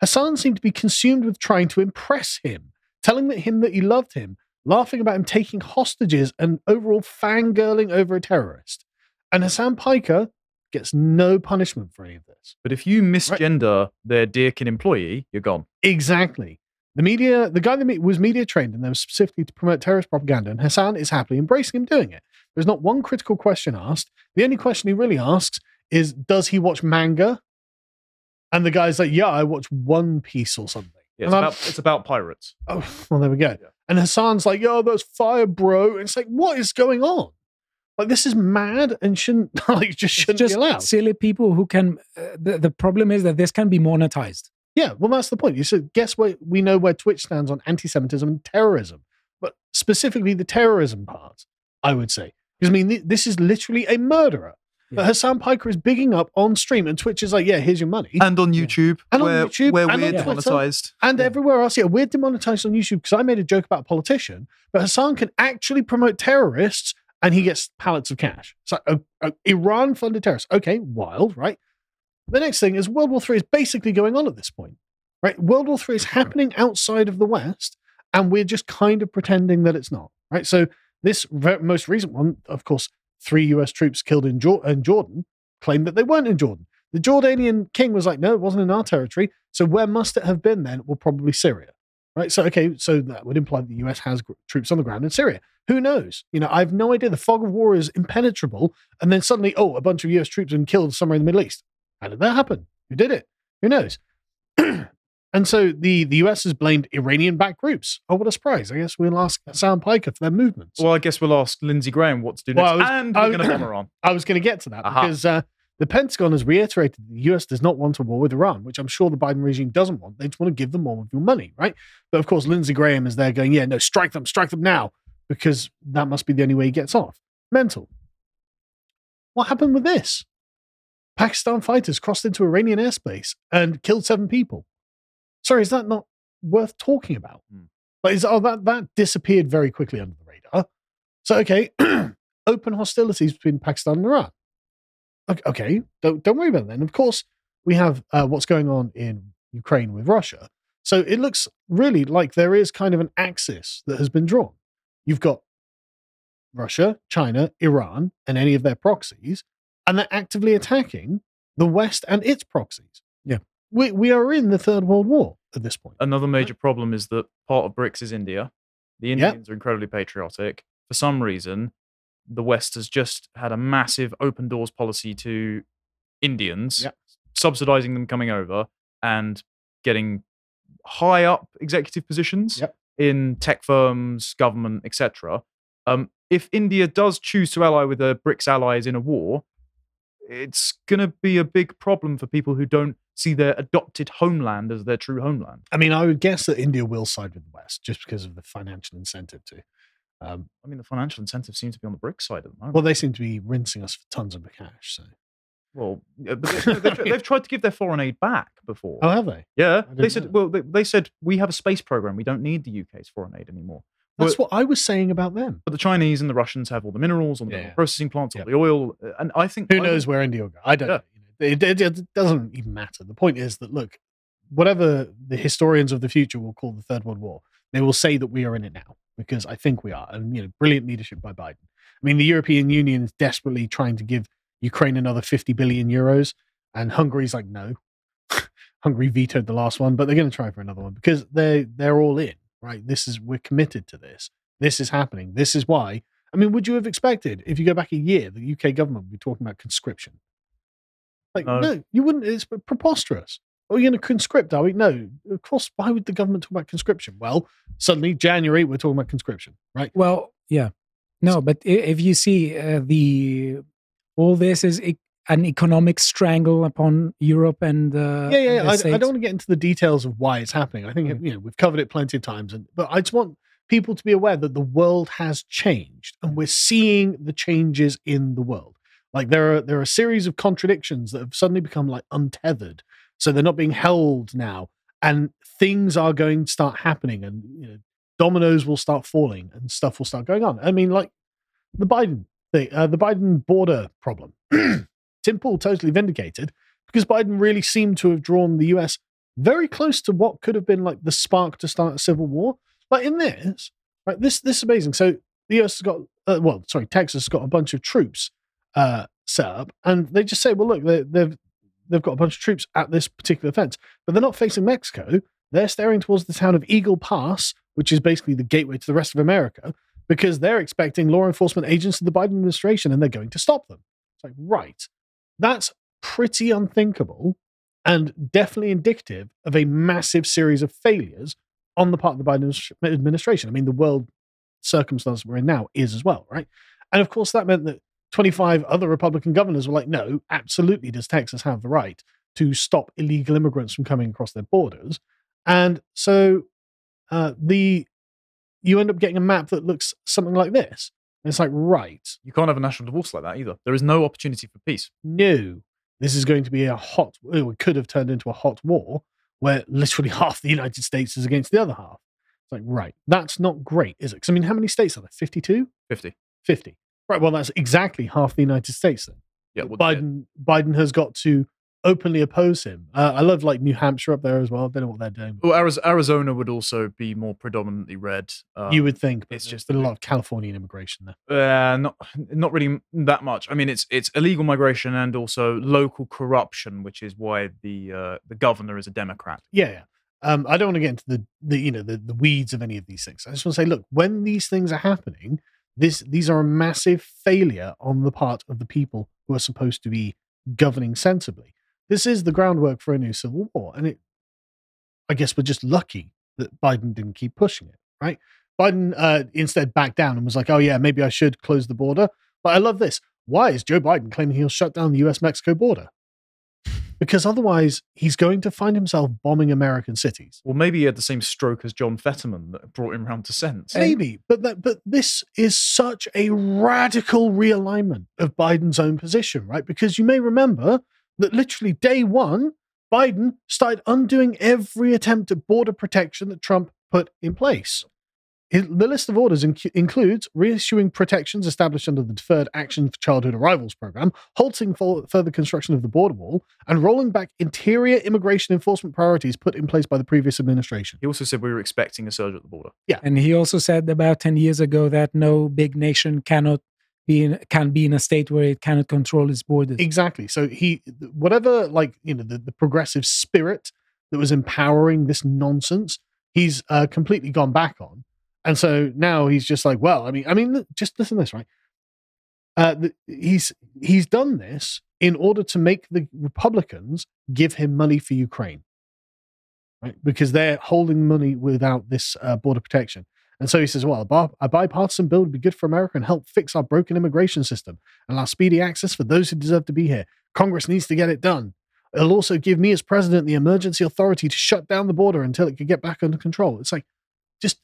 Hasan seemed to be consumed with trying to impress him, telling him that he loved him, laughing about him taking hostages, and overall fangirling over a terrorist. And Hasan Piker gets no punishment for any of this.
But if you misgender their Deakin employee, you're gone.
Exactly. The media, the guy that was media trained and there was specifically to promote terrorist propaganda, and Hasan is happily embracing him doing it. There's not one critical question asked. The only question he really asks is, does he watch manga? And the guy's like, yeah, I watch One Piece or something.
Yeah, it's, about, it's about pirates.
Oh, well, there we go.
Yeah.
And Hasan's like, yo, that's fire, bro. And it's like, what is going on? Like, this is mad and shouldn't, like, just shouldn't
just
be allowed.
silly people who can. Uh, the, the problem is that this can be monetized.
Yeah, well, that's the point. You said, guess what? We know where Twitch stands on anti-Semitism and terrorism, but specifically the terrorism part. I would say because I mean, th- this is literally a murderer. But
Yeah.
Hasan Piker is bigging up on stream, and Twitch is like, yeah, here's your money,
And on YouTube,
And on
where,
YouTube,
where
and on
we're
Twitter.
demonetized.
and
yeah.
everywhere else. Yeah, we're demonetized on YouTube because I made a joke about a politician, but Hasan can actually promote terrorists, and he gets pallets of cash. So, uh, uh, Iran-funded terrorists. Okay, wild, right? The next thing is World War III is basically going on at this point, right? World War III is happening outside of the West, and we're just kind of pretending that it's not, right? So this ver- most recent one, of course, three U.S. troops killed in, Jor- in Jordan, claimed that they weren't in Jordan. The Jordanian king was like, no, it wasn't in our territory. So where must it have been then? Well, probably Syria, right? So okay, so that would imply that the U.S. has gr- troops on the ground in Syria. Who knows? You know, I have no idea. The fog of war is impenetrable, and then suddenly, oh, a bunch of U.S. troops have been killed somewhere in the Middle East. How did that happen? Who did it? Who knows? And so the, the US has blamed Iranian backed groups. Oh, what a surprise. I guess we'll ask Sam Piker for their movements.
Well, I guess we'll ask Lindsey Graham what to do next.
I was-
and
I
we're
was-
going to bomb Iran.
I was going to get to that
Aha.
because uh, the Pentagon has reiterated that the US does not want a war with Iran, which I'm sure the Biden regime doesn't want. They just want to give them more of your money, right? But of course, Lindsey Graham is there going, yeah, no, strike them, strike them now, because that must be the only way he gets off. Mental. What happened with this? Pakistan fighters crossed into Iranian airspace and killed seven people. Sorry, is that not worth talking about?
Hmm.
Like, is, oh, that, that disappeared very quickly under the radar. So, okay, open hostilities between Pakistan and Iran. Okay, don't, don't worry about it then. Of course, we have uh, what's going on in Ukraine with Russia. So it looks really like there is kind of an axis that has been drawn. You've got Russia, China, Iran, and any of their proxies, and they're actively attacking the West and its proxies.
Yeah.
We, we are in the Third World War at this point.
Another major problem is that part of BRICS is India. The Indians are incredibly patriotic. For some reason, the West has just had a massive open doors policy to Indians,
Yep.
subsidizing them coming over and getting high up executive positions
Yep.
in tech firms, government, etc. Um, if India does choose to ally with the BRICS allies in a war, it's going to be a big problem for people who don't see their adopted homeland as their true homeland.
I mean, I would guess that India will side with the West just because of the financial incentive to. Um,
I mean, the financial incentives seem to be on the brick side at the moment.
well, they seem to be rinsing us for tons of cash. So,
Well, yeah, but they, they've, they've tried to give their foreign aid back before.
oh, have they?
yeah, they said.
know.
Well, they, they said we have a space program. We don't need the UK's foreign aid anymore.
That's
But-
what I was saying about them.
But the Chinese and the Russians have all the minerals, all the
Yeah,
mineral processing plants, all
Yeah.
the oil, uh, and I think
Who
I
knows where India will go? I don't know, it, it- it doesn't even matter. The point is that look, whatever the historians of the future will call the Third World War, they will say that we are in it now because I think we are. And you know, brilliant leadership by Biden. I mean, the European Union is desperately trying to give Ukraine another 50 billion euros, and Hungary's like, no. Hungary vetoed the last one, but they're going to try for another one because they they're all in. Right? This is we're committed to this. This is happening. This is why. I mean, would you have expected if you go back a year, the UK government would be talking about conscription? Like,
No.
no, you wouldn't. It's preposterous. Are we going to conscript? Are we? No, of course. Why would the government talk about conscription? Well, suddenly January we're talking about conscription, right?
Well, yeah, no, but if you see uh, the all this is e- an economic strangle upon Europe and uh,
yeah, yeah.
and
I, I don't want to get into the details of why it's happening. I think you know we've covered it plenty of times, and but I just want people to be aware that the world has changed, and we're seeing the changes in the world. Like there are there are a series of contradictions that have suddenly become like untethered, so they're not being held now, and things are going to start happening, and you know, dominoes will start falling, and stuff will start going on. I mean, like the Biden thing, uh, the Biden border problem. Tim Pool totally vindicated because Biden really seemed to have drawn the US very close to what could have been like the spark to start a civil war. But in this, right? This this is amazing. So the US has got, uh, well, sorry, Texas has got a bunch of troops uh, set up, and they just say, well, look, they, they've they've got a bunch of troops at this particular fence, but they're not facing Mexico. They're staring towards the town of Eagle Pass, which is basically the gateway to the rest of America, because they're expecting law enforcement agents of the Biden administration, and they're going to stop them. It's like, right, that's pretty unthinkable and definitely indicative of a massive series of failures on the part of the Biden administration. I mean, the world circumstance we're in now is as well, right? And of course, that meant that 25 other Republican governors were like, no, absolutely does Texas have the right to stop illegal immigrants from coming across their borders. And so uh, the you end up getting a map that looks something like this. And it's like, right,
You can't have a national divorce like that either. There is no opportunity for peace.
no, this is going to be a hot, it could have turned into a hot war where literally half the United States is against the other half. It's like, right, that's not great, is it? Because I mean, how many states are there? 52?
50.
50. Right, well, that's exactly half the United States then.
Yeah, well,
Biden Biden has got to openly oppose him. Uh, I love like New Hampshire up there as well. I don't know what they're doing.
Well, Arizona would also be more predominantly red. Uh,
you would think, but
it's just
just been a
a
lot of Californian immigration there.
Uh, not not really that much. I mean, it's it's illegal migration and also local corruption, which is why the uh, the governor is a Democrat.
Yeah, yeah. Um, I don't want to get into the, the you know the, the weeds of any of these things. I just want to say, look, when these things are happening, this these are a massive failure on the part of the people who are supposed to be governing sensibly. This is the groundwork for a new civil war, and it. I guess we're just lucky that Biden didn't keep pushing it, right? Biden uh, instead backed down and was like, oh, yeah, maybe I should close the border. But I love this. Why is Joe Biden claiming he'll shut down the US Mexico border? Because otherwise, he's going to find himself bombing American cities.
Well, maybe he had the same stroke as John Fetterman that brought him round to sense.
Maybe, but that, but this is such a radical realignment of Biden's own position, right? Because you may remember that literally day one, Biden started undoing every attempt at border protection that Trump put in place. His- The list of orders inc- includes reissuing protections established under the Deferred Action for Childhood Arrivals program, halting for further construction of the border wall, and rolling back interior immigration enforcement priorities put in place by the previous administration.
He also said we were expecting a surge at the border. Yeah.
And he also said about 10 years ago that no big nation cannot be in, can be in a state where it cannot control its borders.
Exactly. So he, whatever, like you know, the, the progressive spirit that was empowering this nonsense, he's uh, completely gone back on, and so now he's just like, well, I mean, I mean, just listen to this, right? Uh, he's he's done this in order to make the Republicans give him money for Ukraine, right? Because they're holding money without this uh, border protection. And so he says, well, a, bi- a bipartisan bill would be good for America and help fix our broken immigration system and allow speedy access for those who deserve to be here. Congress needs to get it done. It'll also give me, as president, the emergency authority to shut down the border until it can get back under control. It's like, just,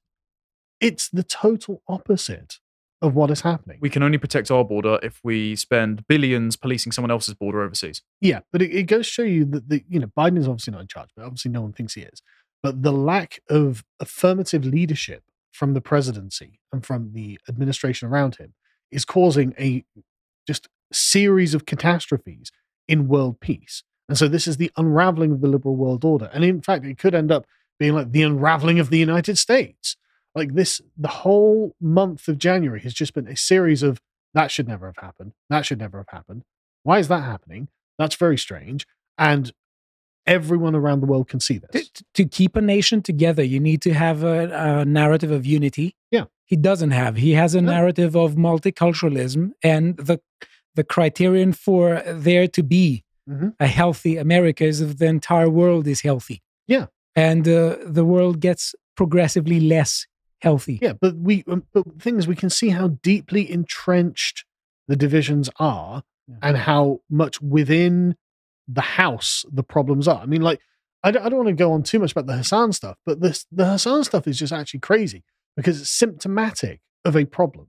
it's the total opposite of what is happening.
We can only protect our border if we spend billions policing someone else's border overseas.
Yeah, but it, it goes to show you that the you know Biden is obviously not in charge, but obviously no one thinks he is. But the lack of affirmative leadership from the presidency and from the administration around him is causing a just series of catastrophes in world peace. And so this is the unraveling of the liberal world order. And in fact, it could end up being like the unraveling of the United States. Like this, the whole month of January has just been a series of that should never have happened. That should never have happened. Why is that happening? That's very strange. And everyone around the world can see this.
to keep a nation together, you need to have a, a narrative of unity.
Yeah.
He doesn't have. He has a
No.
narrative of multiculturalism, and the the criterion for there to be
Mhm.
a healthy America is if the entire world is healthy.
Yeah.
and uh, the world gets progressively less healthy.
Yeah, but we, um, but the thing is, we can see how deeply entrenched the divisions are
Yeah.
and how much within the house the problems are. I mean, like, I don't, I don't want to go on too much about the Hasan stuff, but this, the Hasan stuff is just actually crazy because it's symptomatic of a problem.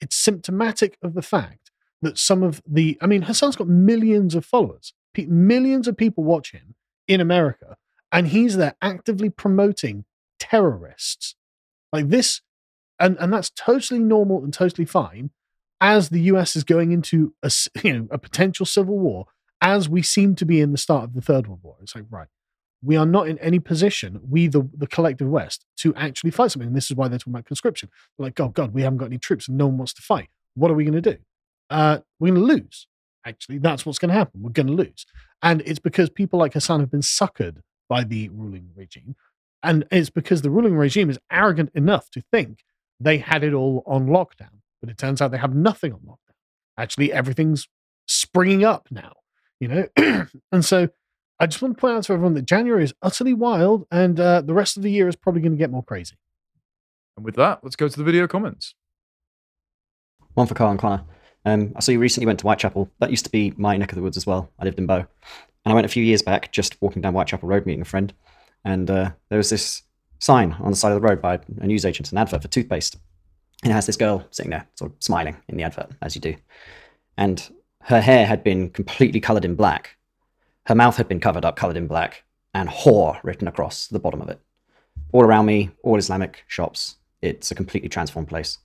It's symptomatic of the fact that some of the, I mean, Hasan's got millions of followers, Pe- millions of people watch him in America, and he's there actively promoting terrorists like this and and that's totally normal and totally fine as the US is going into a, you know a potential civil war as we seem to be in the start of the third world war. It's like right we are not in any position we the the collective west to actually fight something. And this is why they're talking about conscription. Like oh god we haven't got any troops and no one wants to fight. What are we going to do? Uh we're going to lose. Actually that's what's going to happen. We're going to lose. And it's because people like Hasan have been suckered by the ruling regime and it's because the ruling regime is arrogant enough to think they had it all on lockdown. But it turns out they have nothing on lockdown. Actually, everything's springing up now, you know? and so I just want to point out to everyone that January is utterly wild and uh, the rest of the year is probably going to get more crazy.
And with that, let's go to the video comments.
One for Carl and Connor. Um, I saw you recently went to Whitechapel. That used to be my neck of the woods as well. I lived in Bow. And I went a few years back, just walking down Whitechapel Road meeting a friend. And uh, there was this sign on the side of the road by a newsagent, an advert for toothpaste. And it has this girl sitting there, sort of smiling in the advert, as you do. And her hair had been completely coloured in black. Her mouth had been covered up, coloured in black, and whore written across the bottom of it. All around me, all Islamic shops. It's a completely transformed place.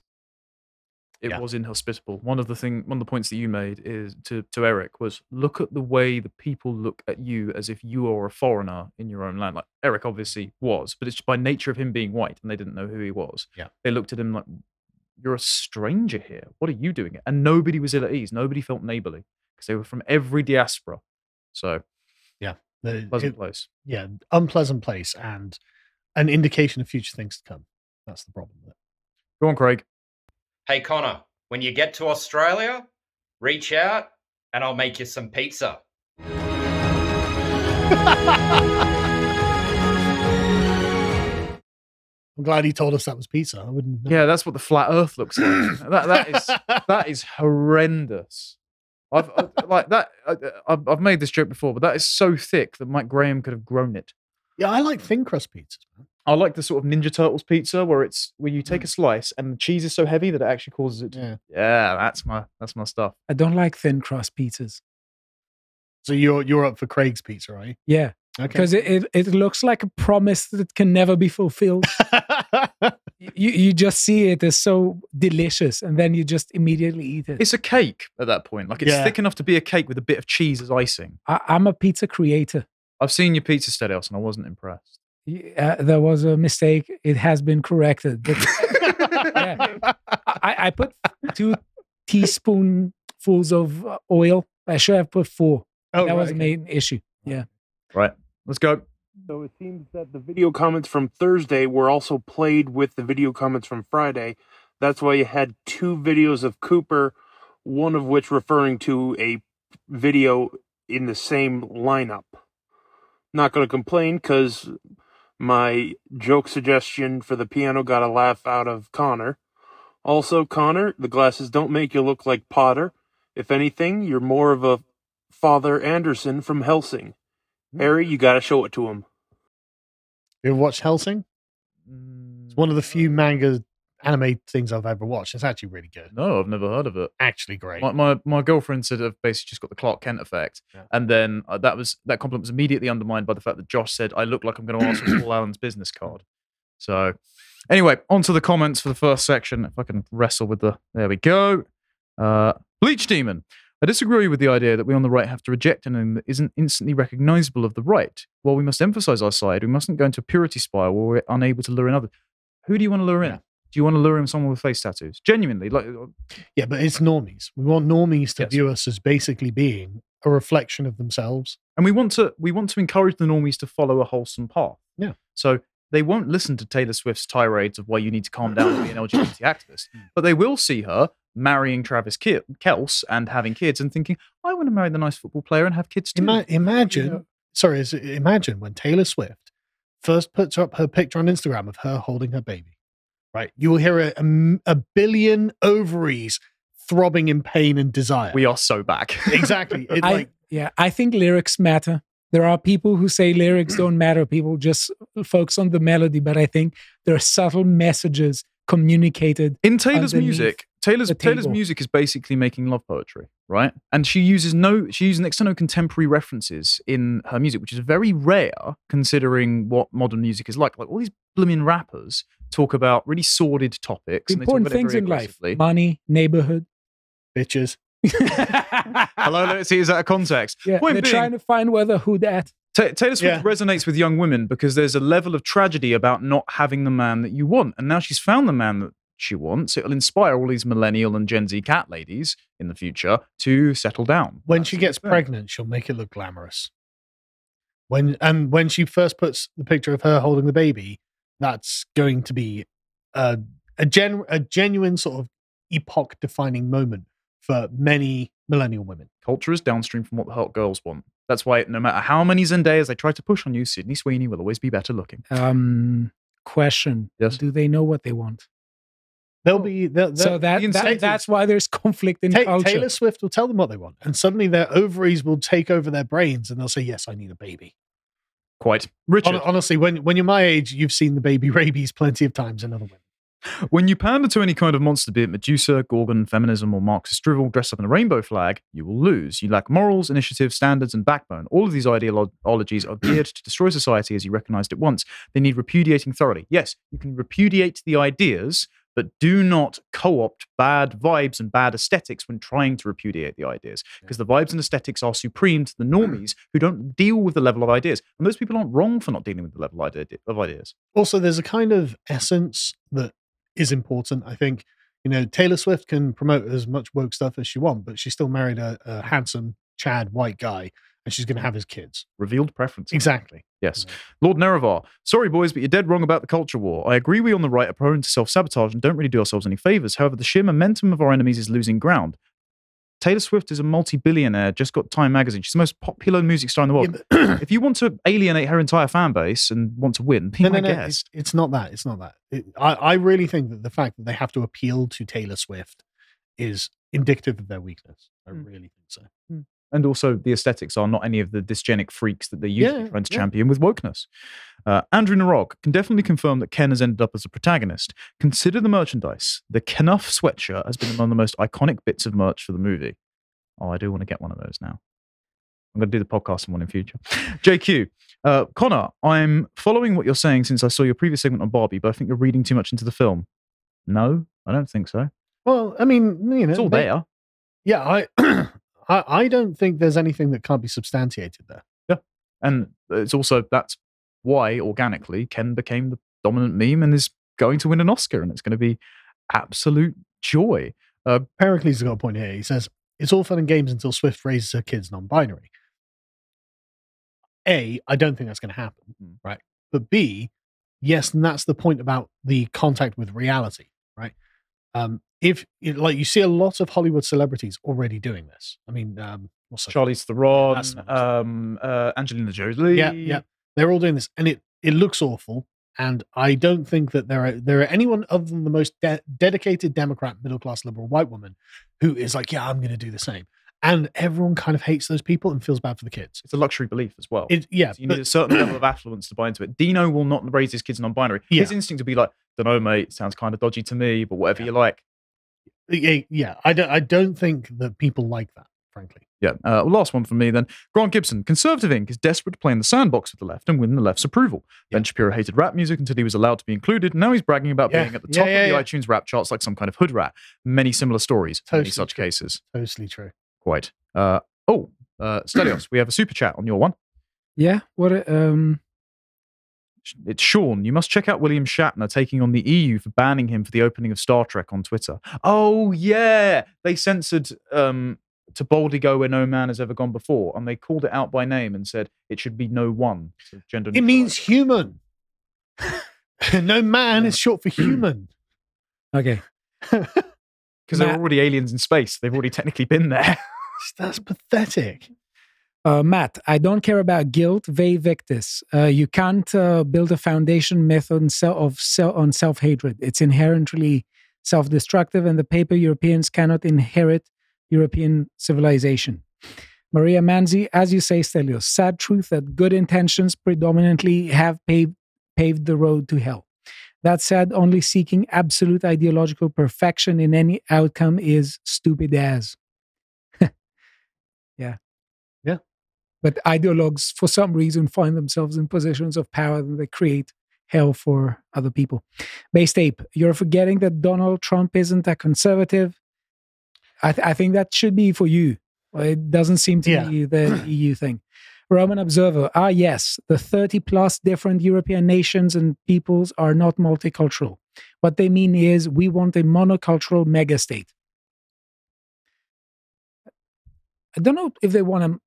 It
Yeah.
was inhospitable. One of the thing, one of the points that you made is to to Eric was look at the way the people look at you as if you are a foreigner in your own land. Like Eric obviously was, but it's by nature of him being white, and they didn't know who he was.
Yeah.
they looked at him like you're a stranger here. What are you doing? here?" And nobody was ill at ease. Nobody felt neighborly because they were from every diaspora. So yeah,
The,
pleasant
it-
place.
yeah, unpleasant place and an indication of future things to come. That's the problem.
Go on, Craig.
Hey, Connor, when you get to Australia, reach out and I'll make you some pizza.
I'm glad he told us that was pizza. I wouldn't. know.
Yeah, that's what the flat Earth looks like. that that is that is horrendous. I've I, like that. I, I've, I've made this joke before, but that is so thick that Mike Graham could have grown it.
yeah, I like thin crust pizzas. Man.
I like the sort of Ninja Turtles pizza where it's where you take mm. a slice and the cheese is so heavy that it actually causes it. To,
Yeah.
yeah, that's my that's my stuff.
I don't like thin crust pizzas.
So you're you're up for Craig's pizza, right?
Yeah,
Okay.
because it, it, it looks like a promise that can never be fulfilled. you, you just see it as so delicious and then you just immediately eat it.
It's a cake at that point. Like it's
Yeah.
thick enough to be a cake with a bit of cheese as icing.
I, I'm a pizza creator.
I've seen your pizza Stelios and I wasn't impressed.
Y- Uh, there was a mistake. It has been corrected. But I, I put two teaspoonfuls of uh, oil. I should have put four.
oh,
that
right,
was
okay.
the main issue. Yeah.
Right, let's go.
So it seems that the video comments from Thursday were also played with the video comments from Friday. That's why you had two videos of Cooper, one of which referring to a video in the same lineup. Not going to complain because my joke suggestion for the piano got a laugh out of Connor. Also, Connor, the glasses don't make you look like Potter. If anything, you're more of a Father Anderson from Hellsing. Harry, you got to show it to him.
You ever watched Hellsing? It's one of the few mm, manga anime things I've ever watched. It's actually really good.
No, I've never heard of it.
Actually great.
My, my my girlfriend said I've basically just got the Clark Kent effect,
Yeah.
and then uh, that was that compliment was immediately undermined by the fact that Josh said I look like I'm going to ask for Paul Allen's business card. So, anyway, on to the comments for the first section. If I can wrestle with the there we go. Uh, Bleach Demon. I disagree with the idea that we on the right have to reject anything that isn't instantly recognizable of the right. While we must emphasize our side, we mustn't go into a purity spiral where we're unable to lure in others. Who do you want to lure in?
Yeah.
Do you want to lure in someone with face tattoos? Genuinely, like uh,
Yeah, but it's normies. We want normies to
Yes.
view us as basically being a reflection of themselves.
and we want to we want to encourage the normies to follow a wholesome path.
Yeah.
So they won't listen to Taylor Swift's tirades of why you need to calm down and be an LGBT activist, but they will see her marrying Travis Ke- Kels and having kids and thinking, I want to marry the nice football player and have kids too.
Ima- imagine,
know-
sorry, imagine when Taylor Swift first puts up her picture on Instagram of her holding her baby, right? You will hear a billion ovaries throbbing in pain and desire.
we are so back.
exactly. It,
I,
like,
yeah, I think lyrics matter. There are people who say lyrics don't matter. People just focus on the melody, but I think there are subtle messages communicated.
In Taylor's music, Taylor's Taylor's music is basically making love poetry, right? And she uses no she uses next to no contemporary references in her music, which is very rare considering what modern music is like. Like all these blooming rappers talk about really sordid topics. and they talk
Important
about it
things
very
in life: money, neighborhood.
bitches.
Hello, let's see, is that a context?
Yeah,
Point
they're
being,
trying to find whether who that.
Ta- Taylor Swift
Yeah.
resonates with young women because there's a level of tragedy about not having the man that you want. And now she's found the man that she wants. It'll inspire all these millennial and Gen Z cat ladies in the future to settle down.
When
That's
she gets pregnant, she'll make it look glamorous. When and when she first puts the picture of her holding the baby, that's going to be a a, gen, a genuine sort of epoch defining moment for many millennial women.
culture is downstream from what the hot girls want. That's why no matter how many Zendayas they try to push on you, Sydney Sweeney will always be better looking.
Um, question:
Yes.
Do they know what they want?
They'll be they'll, they'll,
so that,
you
that that's why there's conflict in
Ta-
culture.
Taylor Swift will tell them what they want, and suddenly their ovaries will take over their brains, and they'll say, "Yes, I need a baby."
Quite. Richard,
Hon- honestly, when when you're my age, you've seen the baby rabies plenty of times in other women.
When you pander to any kind of monster, be it Medusa, Gorgon, feminism, or Marxist drivel dressed up in a rainbow flag, you will lose. You lack morals, initiative, standards, and backbone. All of these ideologies are geared to destroy society as you recognized it once. They need repudiating thoroughly. Yes, you can repudiate the ideas, but do not co opt bad vibes and bad aesthetics when trying to repudiate the ideas. Because the vibes and aesthetics are supreme to the normies who don't deal with the level of ideas. And those people aren't wrong for not dealing with the level of of ideas.
Also, there's a kind of essence that is important. I think you know Taylor Swift can promote as much woke stuff as she wants, but she still married a, a handsome Chad white guy, and she's going to have his kids.
Revealed preference.
Exactly.
Yes. Lord Nerevar, sorry, boys, but you're dead wrong about the culture war. I agree we on the right are prone to self sabotage and don't really do ourselves any favors. However, the sheer momentum of our enemies is losing ground. Taylor Swift is a multi-billionaire. Just got Time magazine. She's the most popular music star in the
Yeah,
world.
but-
if you want to alienate her entire fan base and want to win, be
no,
my
no, no, it's, it's not that. It's not that. It, I, I really think that the fact that they have to appeal to Taylor Swift is indicative of their weakness. I
Hmm.
really think so.
And also the aesthetics are not any of the dysgenic freaks that they usually
Yeah,
trying to
yeah.
champion with wokeness. Uh, Andrew Narog can definitely confirm that Ken has ended up as a protagonist. Consider the merchandise. The Kenough sweatshirt has been one of the most iconic bits of merch for the movie. Oh, I do want to get one of those now. I'm going to do the podcast on one in future. JQ, uh, Connor, I'm following what you're saying since I saw your previous segment on Barbie, but I think you're reading too much into the film. No, I don't think so.
Well, I mean, you know,
It's all
they-
there.
Yeah, I, I, I don't think there's anything that can't be substantiated there. Yeah.
And it's also that's why organically Ken became the dominant meme and is going to win an Oscar, and it's going to be absolute joy.
Pericles has got a point here. He says it's all fun and games until Swift raises her kids non-binary. A, I don't think that's going to happen,
Hmm.
right? But B, yes, and that's the point about the contact with reality, right? Um, if like you see a lot of Hollywood celebrities already doing this. I mean, um, what's?
Charlize Theron, um, uh, Angelina Jolie.
Yeah, yeah. They're all doing this, and it it looks awful. And I don't think that there are there are anyone other than the most de- dedicated Democrat, middle class, liberal white woman who is like, yeah, I'm going to do the same. And everyone kind of hates those people and feels bad for the kids.
It's a luxury belief as well.
It, yeah,
So you
but-
need a certain level of affluence to buy into it. Dino will not raise his kids non-binary. His
Yeah.
instinct to be like, "Don't know, mate. Sounds kind of dodgy to me, but whatever
Yeah.
you like."
Yeah, yeah, I don't I don't think that people like that, frankly.
Yeah. Uh, last one from me then. Grant Gibson. Conservative Inc. is desperate to play in the sandbox with the left and win the left's approval.
Yeah.
Ben Shapiro hated rap music until he was allowed to be included. Now he's bragging about
Yeah.
being at the top
yeah,
of the
yeah.
iTunes rap charts like some kind of hood rat. Many similar stories. Many such
true.
cases.
Totally true.
Quite. Uh, oh, uh, Stelios, we have a super chat on your one.
Yeah. What? a- Um.
It's Sean. You must check out William Shatner taking on the EU for banning him for the opening of Star Trek on Twitter. Oh yeah, they censored um, to boldly go where no man has ever gone before, and they called it out by name and said it should be no one. So gender.
It means
neutral.
human. no man is short for human.
Okay.
because they're already aliens in space. They've already technically been there.
That's pathetic.
Uh, Matt, I don't care about guilt, vae victis. Uh, you can't uh, build a foundation myth on self of self on self hatred. It's inherently self destructive, and the paper Europeans cannot inherit European civilization. Maria Manzi, as you say, Stelios, sad truth that good intentions predominantly have paved paved the road to hell. That said, only seeking absolute ideological perfection in any outcome is stupid as. Yeah. But ideologues, for some reason, find themselves in positions of power and they create hell for other people. Base tape, you're forgetting that Donald Trump isn't a conservative. I, th- I think that should be for you. It doesn't seem to
Yeah.
be the EU thing. Roman Observer, ah, yes, the 30 plus different European nations and peoples are not multicultural. What they mean is we want a monocultural megastate. I don't know if they want a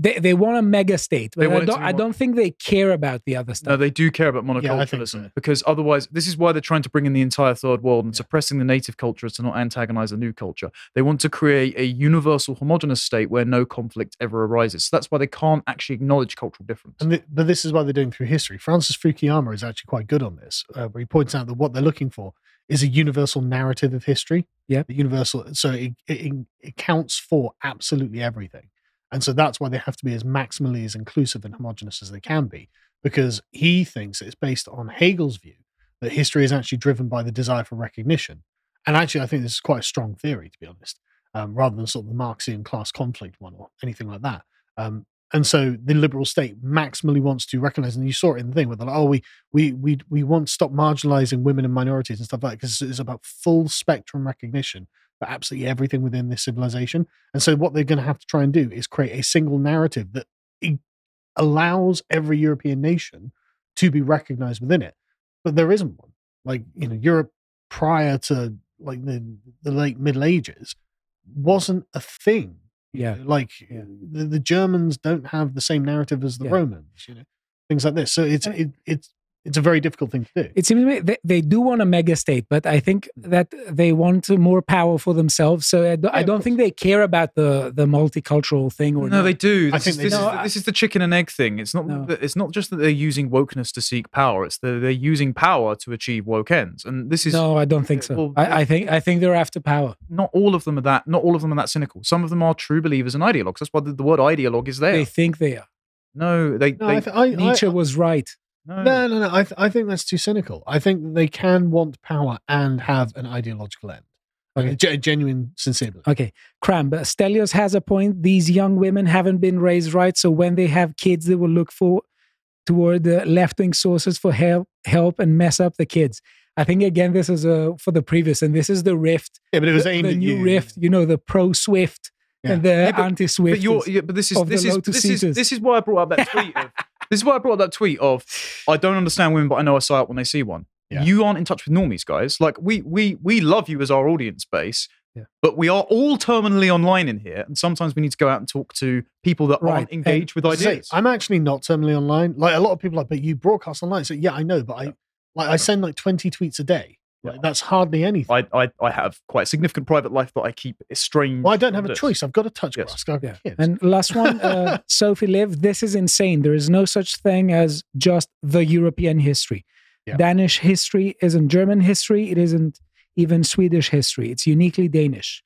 they, they want a mega state,
They
I
want it to
don't, I don't think they care about the other stuff.
no, they do care about
Yeah,
monoculturalism
so.
because otherwise, this is why they're trying to bring in the entire third world and suppressing the native cultures to not antagonize a new culture. They want to create a universal, homogenous state where no conflict ever arises. So that's why they can't actually acknowledge cultural difference.
And th- but this is why they're doing through history. Francis Fukuyama is actually quite good on this, uh, where he points out that what they're looking for is a universal narrative of history.
Yeah,
The universal, so it, it, it counts for absolutely everything. And so that's why they have to be as maximally as inclusive and homogenous as they can be, because he thinks it's based on Hegel's view that history is actually driven by the desire for recognition. And actually, I think this is quite a strong theory, to be honest, um, rather than sort of the Marxian class conflict one or anything like that. Um, and so the liberal state maximally wants to recognize, and you saw it in the thing where they're like, oh, we we we we want to stop marginalizing women and minorities and stuff like that because it's about full spectrum recognition for absolutely everything within this civilization. And so what they're going to have to try and do is create a single narrative that allows every European nation to be recognized within it. But there isn't one. Like, you know, Europe prior to like the, the late Middle Ages wasn't a thing.
Yeah.
know, Like
Yeah.
the, the Germans don't have the same narrative as the
Yeah.
Romans, you know, things like this. So it's it, it's it's a very difficult thing to do.
It seems to me they, they do want a mega state, but I think mm. that they want more power for themselves. So I, do, I
of
don't think they care about the the multicultural thing or
No,
not.
they do.
I
This,
think
is,
they
this,
do.
is,
No,
the-
I-
this is the chicken and egg thing. It's not.
No.
It's not just that they're using wokeness to seek power. It's that they're using power to achieve woke ends. And this is
no, I don't think uh, so.
well,
I, I think I think they're after power.
not all of them are that. Not all of them are that cynical. Some of them are true believers and ideologues. That's why the, the word ideologue is there.
They think they are.
no, they.
No,
they
I, th- I,
Nietzsche
I,
was right.
No.
no, no, no. I, th- I think that's too cynical. I think they can want power and have an ideological end,
Okay.
a, genuine, sincere belief.
Okay, Cram, but Stelios has a point. These young women haven't been raised right, so when they have kids, they will look for toward the left wing sources for help, help and mess up the kids. I think again, this is uh, for the previous, and this is the rift,
Yeah, but it was
the,
aimed
the new
you.
rift. You know, the pro Swift
Yeah.
and the
Yeah, but-
anti
But you're, yeah, but this is
of the
this is this is this is why I brought up that tweet. Of, this is why I brought up that tweet of I don't understand women, but I know I sigh up when they see one.
Yeah.
You aren't in touch with normies, guys. Like we we we love you as our audience base,
Yeah.
but we are all terminally online in here, and sometimes we need to go out and talk to people that
Right,
aren't
and-
engaged with
Say,
ideas.
I'm actually not terminally online. Like a lot of people are, like, but you broadcast online. So yeah, I know, but I like I send like 20 tweets a day. Like, that's hardly anything.
I, I I have quite a significant private life that I keep estranged.
well, I don't have
from
a
this.
choice. I've got to touch
Yes.
grass.
Yeah.
kids.
And last one, uh, Sophie Liv. This is insane. There is no such thing as just the European history.
Yeah.
Danish history isn't German history. It isn't even Swedish history. It's uniquely Danish.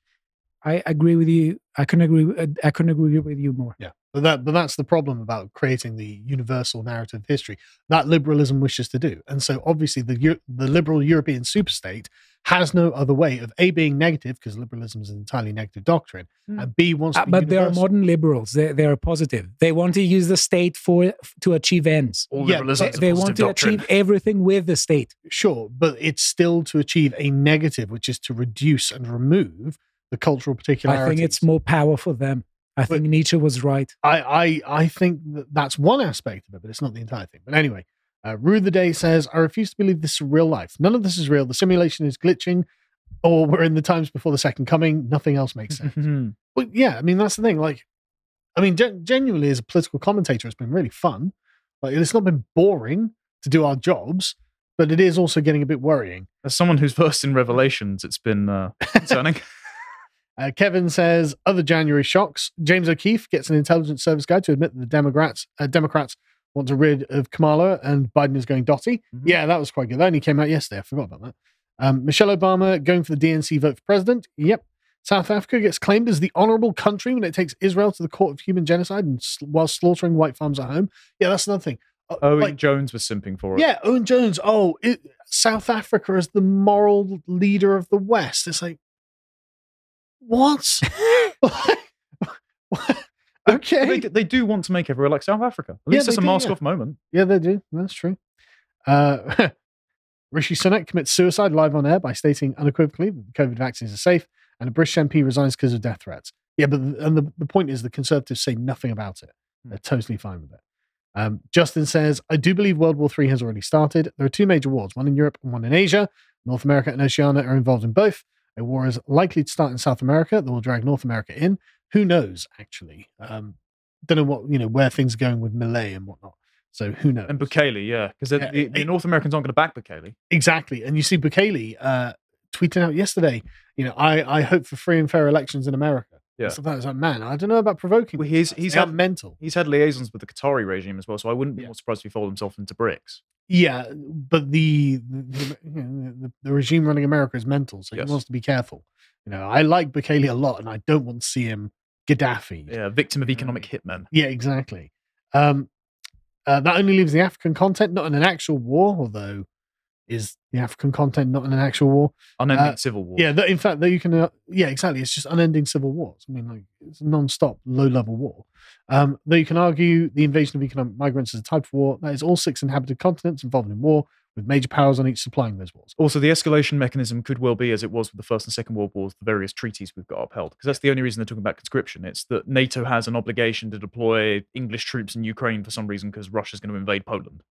I agree with you. I couldn't agree. with- I couldn't agree with you more.
Yeah, but that but that's the problem about creating the universal narrative of history that liberalism wishes to do, and so obviously the the liberal European superstate has no other way of a being negative because liberalism is an entirely negative doctrine,
Hmm.
and b wants
Uh,
to be
but they are modern liberals. They they are positive. They want to use the state for to achieve ends.
All
Yeah,
liberalism
They,
is a
they want to
doctrine.
achieve everything with the state.
Sure, but it's still to achieve a negative, which is to reduce and remove the cultural
particularity.
I
think it's more power for them. I think Nietzsche was right.
I, I, I think that that's one aspect of it, but it's not the entire thing. But anyway, uh, Rue the Day says, I refuse to believe this is real life. None of this is real. The simulation is glitching, or we're in the times before the second coming. Nothing else makes sense. Well, yeah, I mean, that's the thing. Like, I mean, gen- genuinely, as a political commentator, it's been really fun. Like, it's not been boring to do our jobs, but it is also getting a bit worrying.
As someone who's versed in revelations, it's been uh, concerning.
Uh, Kevin says other January shocks. James O'Keefe gets an intelligence service guy to admit that the Democrats uh, Democrats want to rid of Kamala and Biden is going dotty.
Mhm.
Yeah, that was quite good. That only came out yesterday. I forgot about that. Um, Michelle Obama going for the DNC vote for president. Yep. South Africa gets claimed as the honorable country when it takes Israel to the court of human genocide and sl- while slaughtering white farms at home. Yeah, that's another thing. Uh,
Owen
like-
Jones was simping for it.
yeah, Owen Jones. Oh, it, South Africa is the moral leader of the West. It's like, what? okay.
They, they do want to make everywhere like South Africa. At
Yeah,
least it's a
do,
mask
yeah.
off moment.
Yeah, they do. That's true. Uh, Rishi Sunak commits suicide live on air by stating unequivocally that the COVID vaccines are safe, and a British MP resigns because of death threats. Yeah, but the, and the, the point is the Conservatives say nothing about it. They're totally fine with it. Um, Justin says, I do believe World War III has already started. There are two major wars, one in Europe and one in Asia. North America and Oceania are involved in both. A war is likely to start in South America that will drag North America in. Who knows, actually? Um, don't know what, you know, where things are going with Milei and whatnot. So who knows?
And Bukele, yeah, because
Yeah,
the, the North Americans aren't going to back Bukele.
Exactly. And you see Bukele uh, tweeting out yesterday, you know, I, I hope for free and fair elections in America.
Yeah.
So that was like, man, I don't know about provoking.
Well, he's- he's had-
mental.
He's had liaisons with the Qatari regime as well, so I wouldn't be
Yeah.
more surprised if he folded himself into bricks.
Yeah, but the the, you know, the the regime running America is mental, so
Yes.
he wants to be careful. You know, I like Bukele a lot, and I don't want to see him Gaddafi.
Yeah, victim of economic hitmen.
Yeah, exactly. Um, uh, that only leaves the African content not in an actual war, although is the African content not in an actual war?
Unending
Uh,
civil war.
Yeah, that, in fact, that you can. Uh, yeah, exactly. It's just unending civil wars. I mean, like it's a non-stop, low-level war. Um, though you can argue the invasion of economic migrants is a type of war that is all six inhabited continents involved in war, with major powers on each supplying those wars.
Also, the escalation mechanism could well be, as it was with the First and Second World Wars, the various treaties we've got upheld. Because that's the only reason they're talking about conscription. It's that NATO has an obligation to deploy English troops in Ukraine for some reason because Russia's going to invade Poland.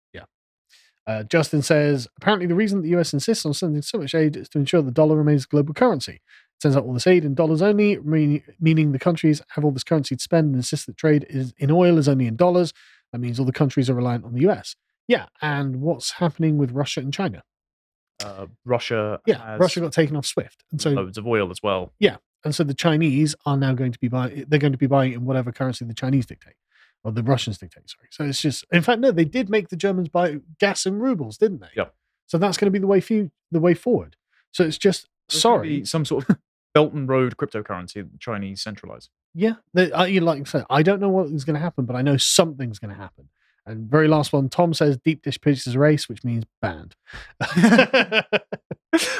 Uh, Justin says apparently the reason the US insists on sending so much aid is to ensure the dollar remains a global currency. It sends out all this aid in dollars only, meaning, meaning the countries have all this currency to spend and insist that trade is in oil is only in dollars. That means all the countries are reliant on the US. Yeah, and what's happening with Russia and China?
Uh, Russia
Yeah, Russia got taken off SWIFT, and so
loads of oil as well.
Yeah, and so the Chinese are now going to be buying. They're going to be buying in whatever currency the Chinese dictate, or the Russians dictate. Sorry. So it's just. In fact, no, they did make the Germans buy gas in rubles, didn't they?
Yep.
So that's going to be the way few, the way forward. So it's just
There's
sorry.
some sort of Belt and Road cryptocurrency that the Chinese centralize.
Yeah, they, you like I said, I don't know what is going to happen, but I know something's going to happen. And very last one, Tom says deep dish pizzas race, which means banned.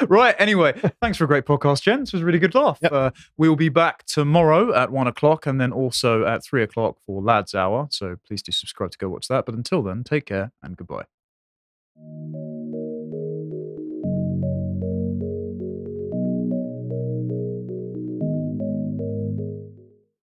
right. Anyway, thanks for a great podcast, gents. It was a really good laugh.
Yep.
Uh, we'll be back tomorrow at one o'clock and then also at three o'clock for Lads Hour. So please do subscribe to go watch that. But until then, take care and goodbye.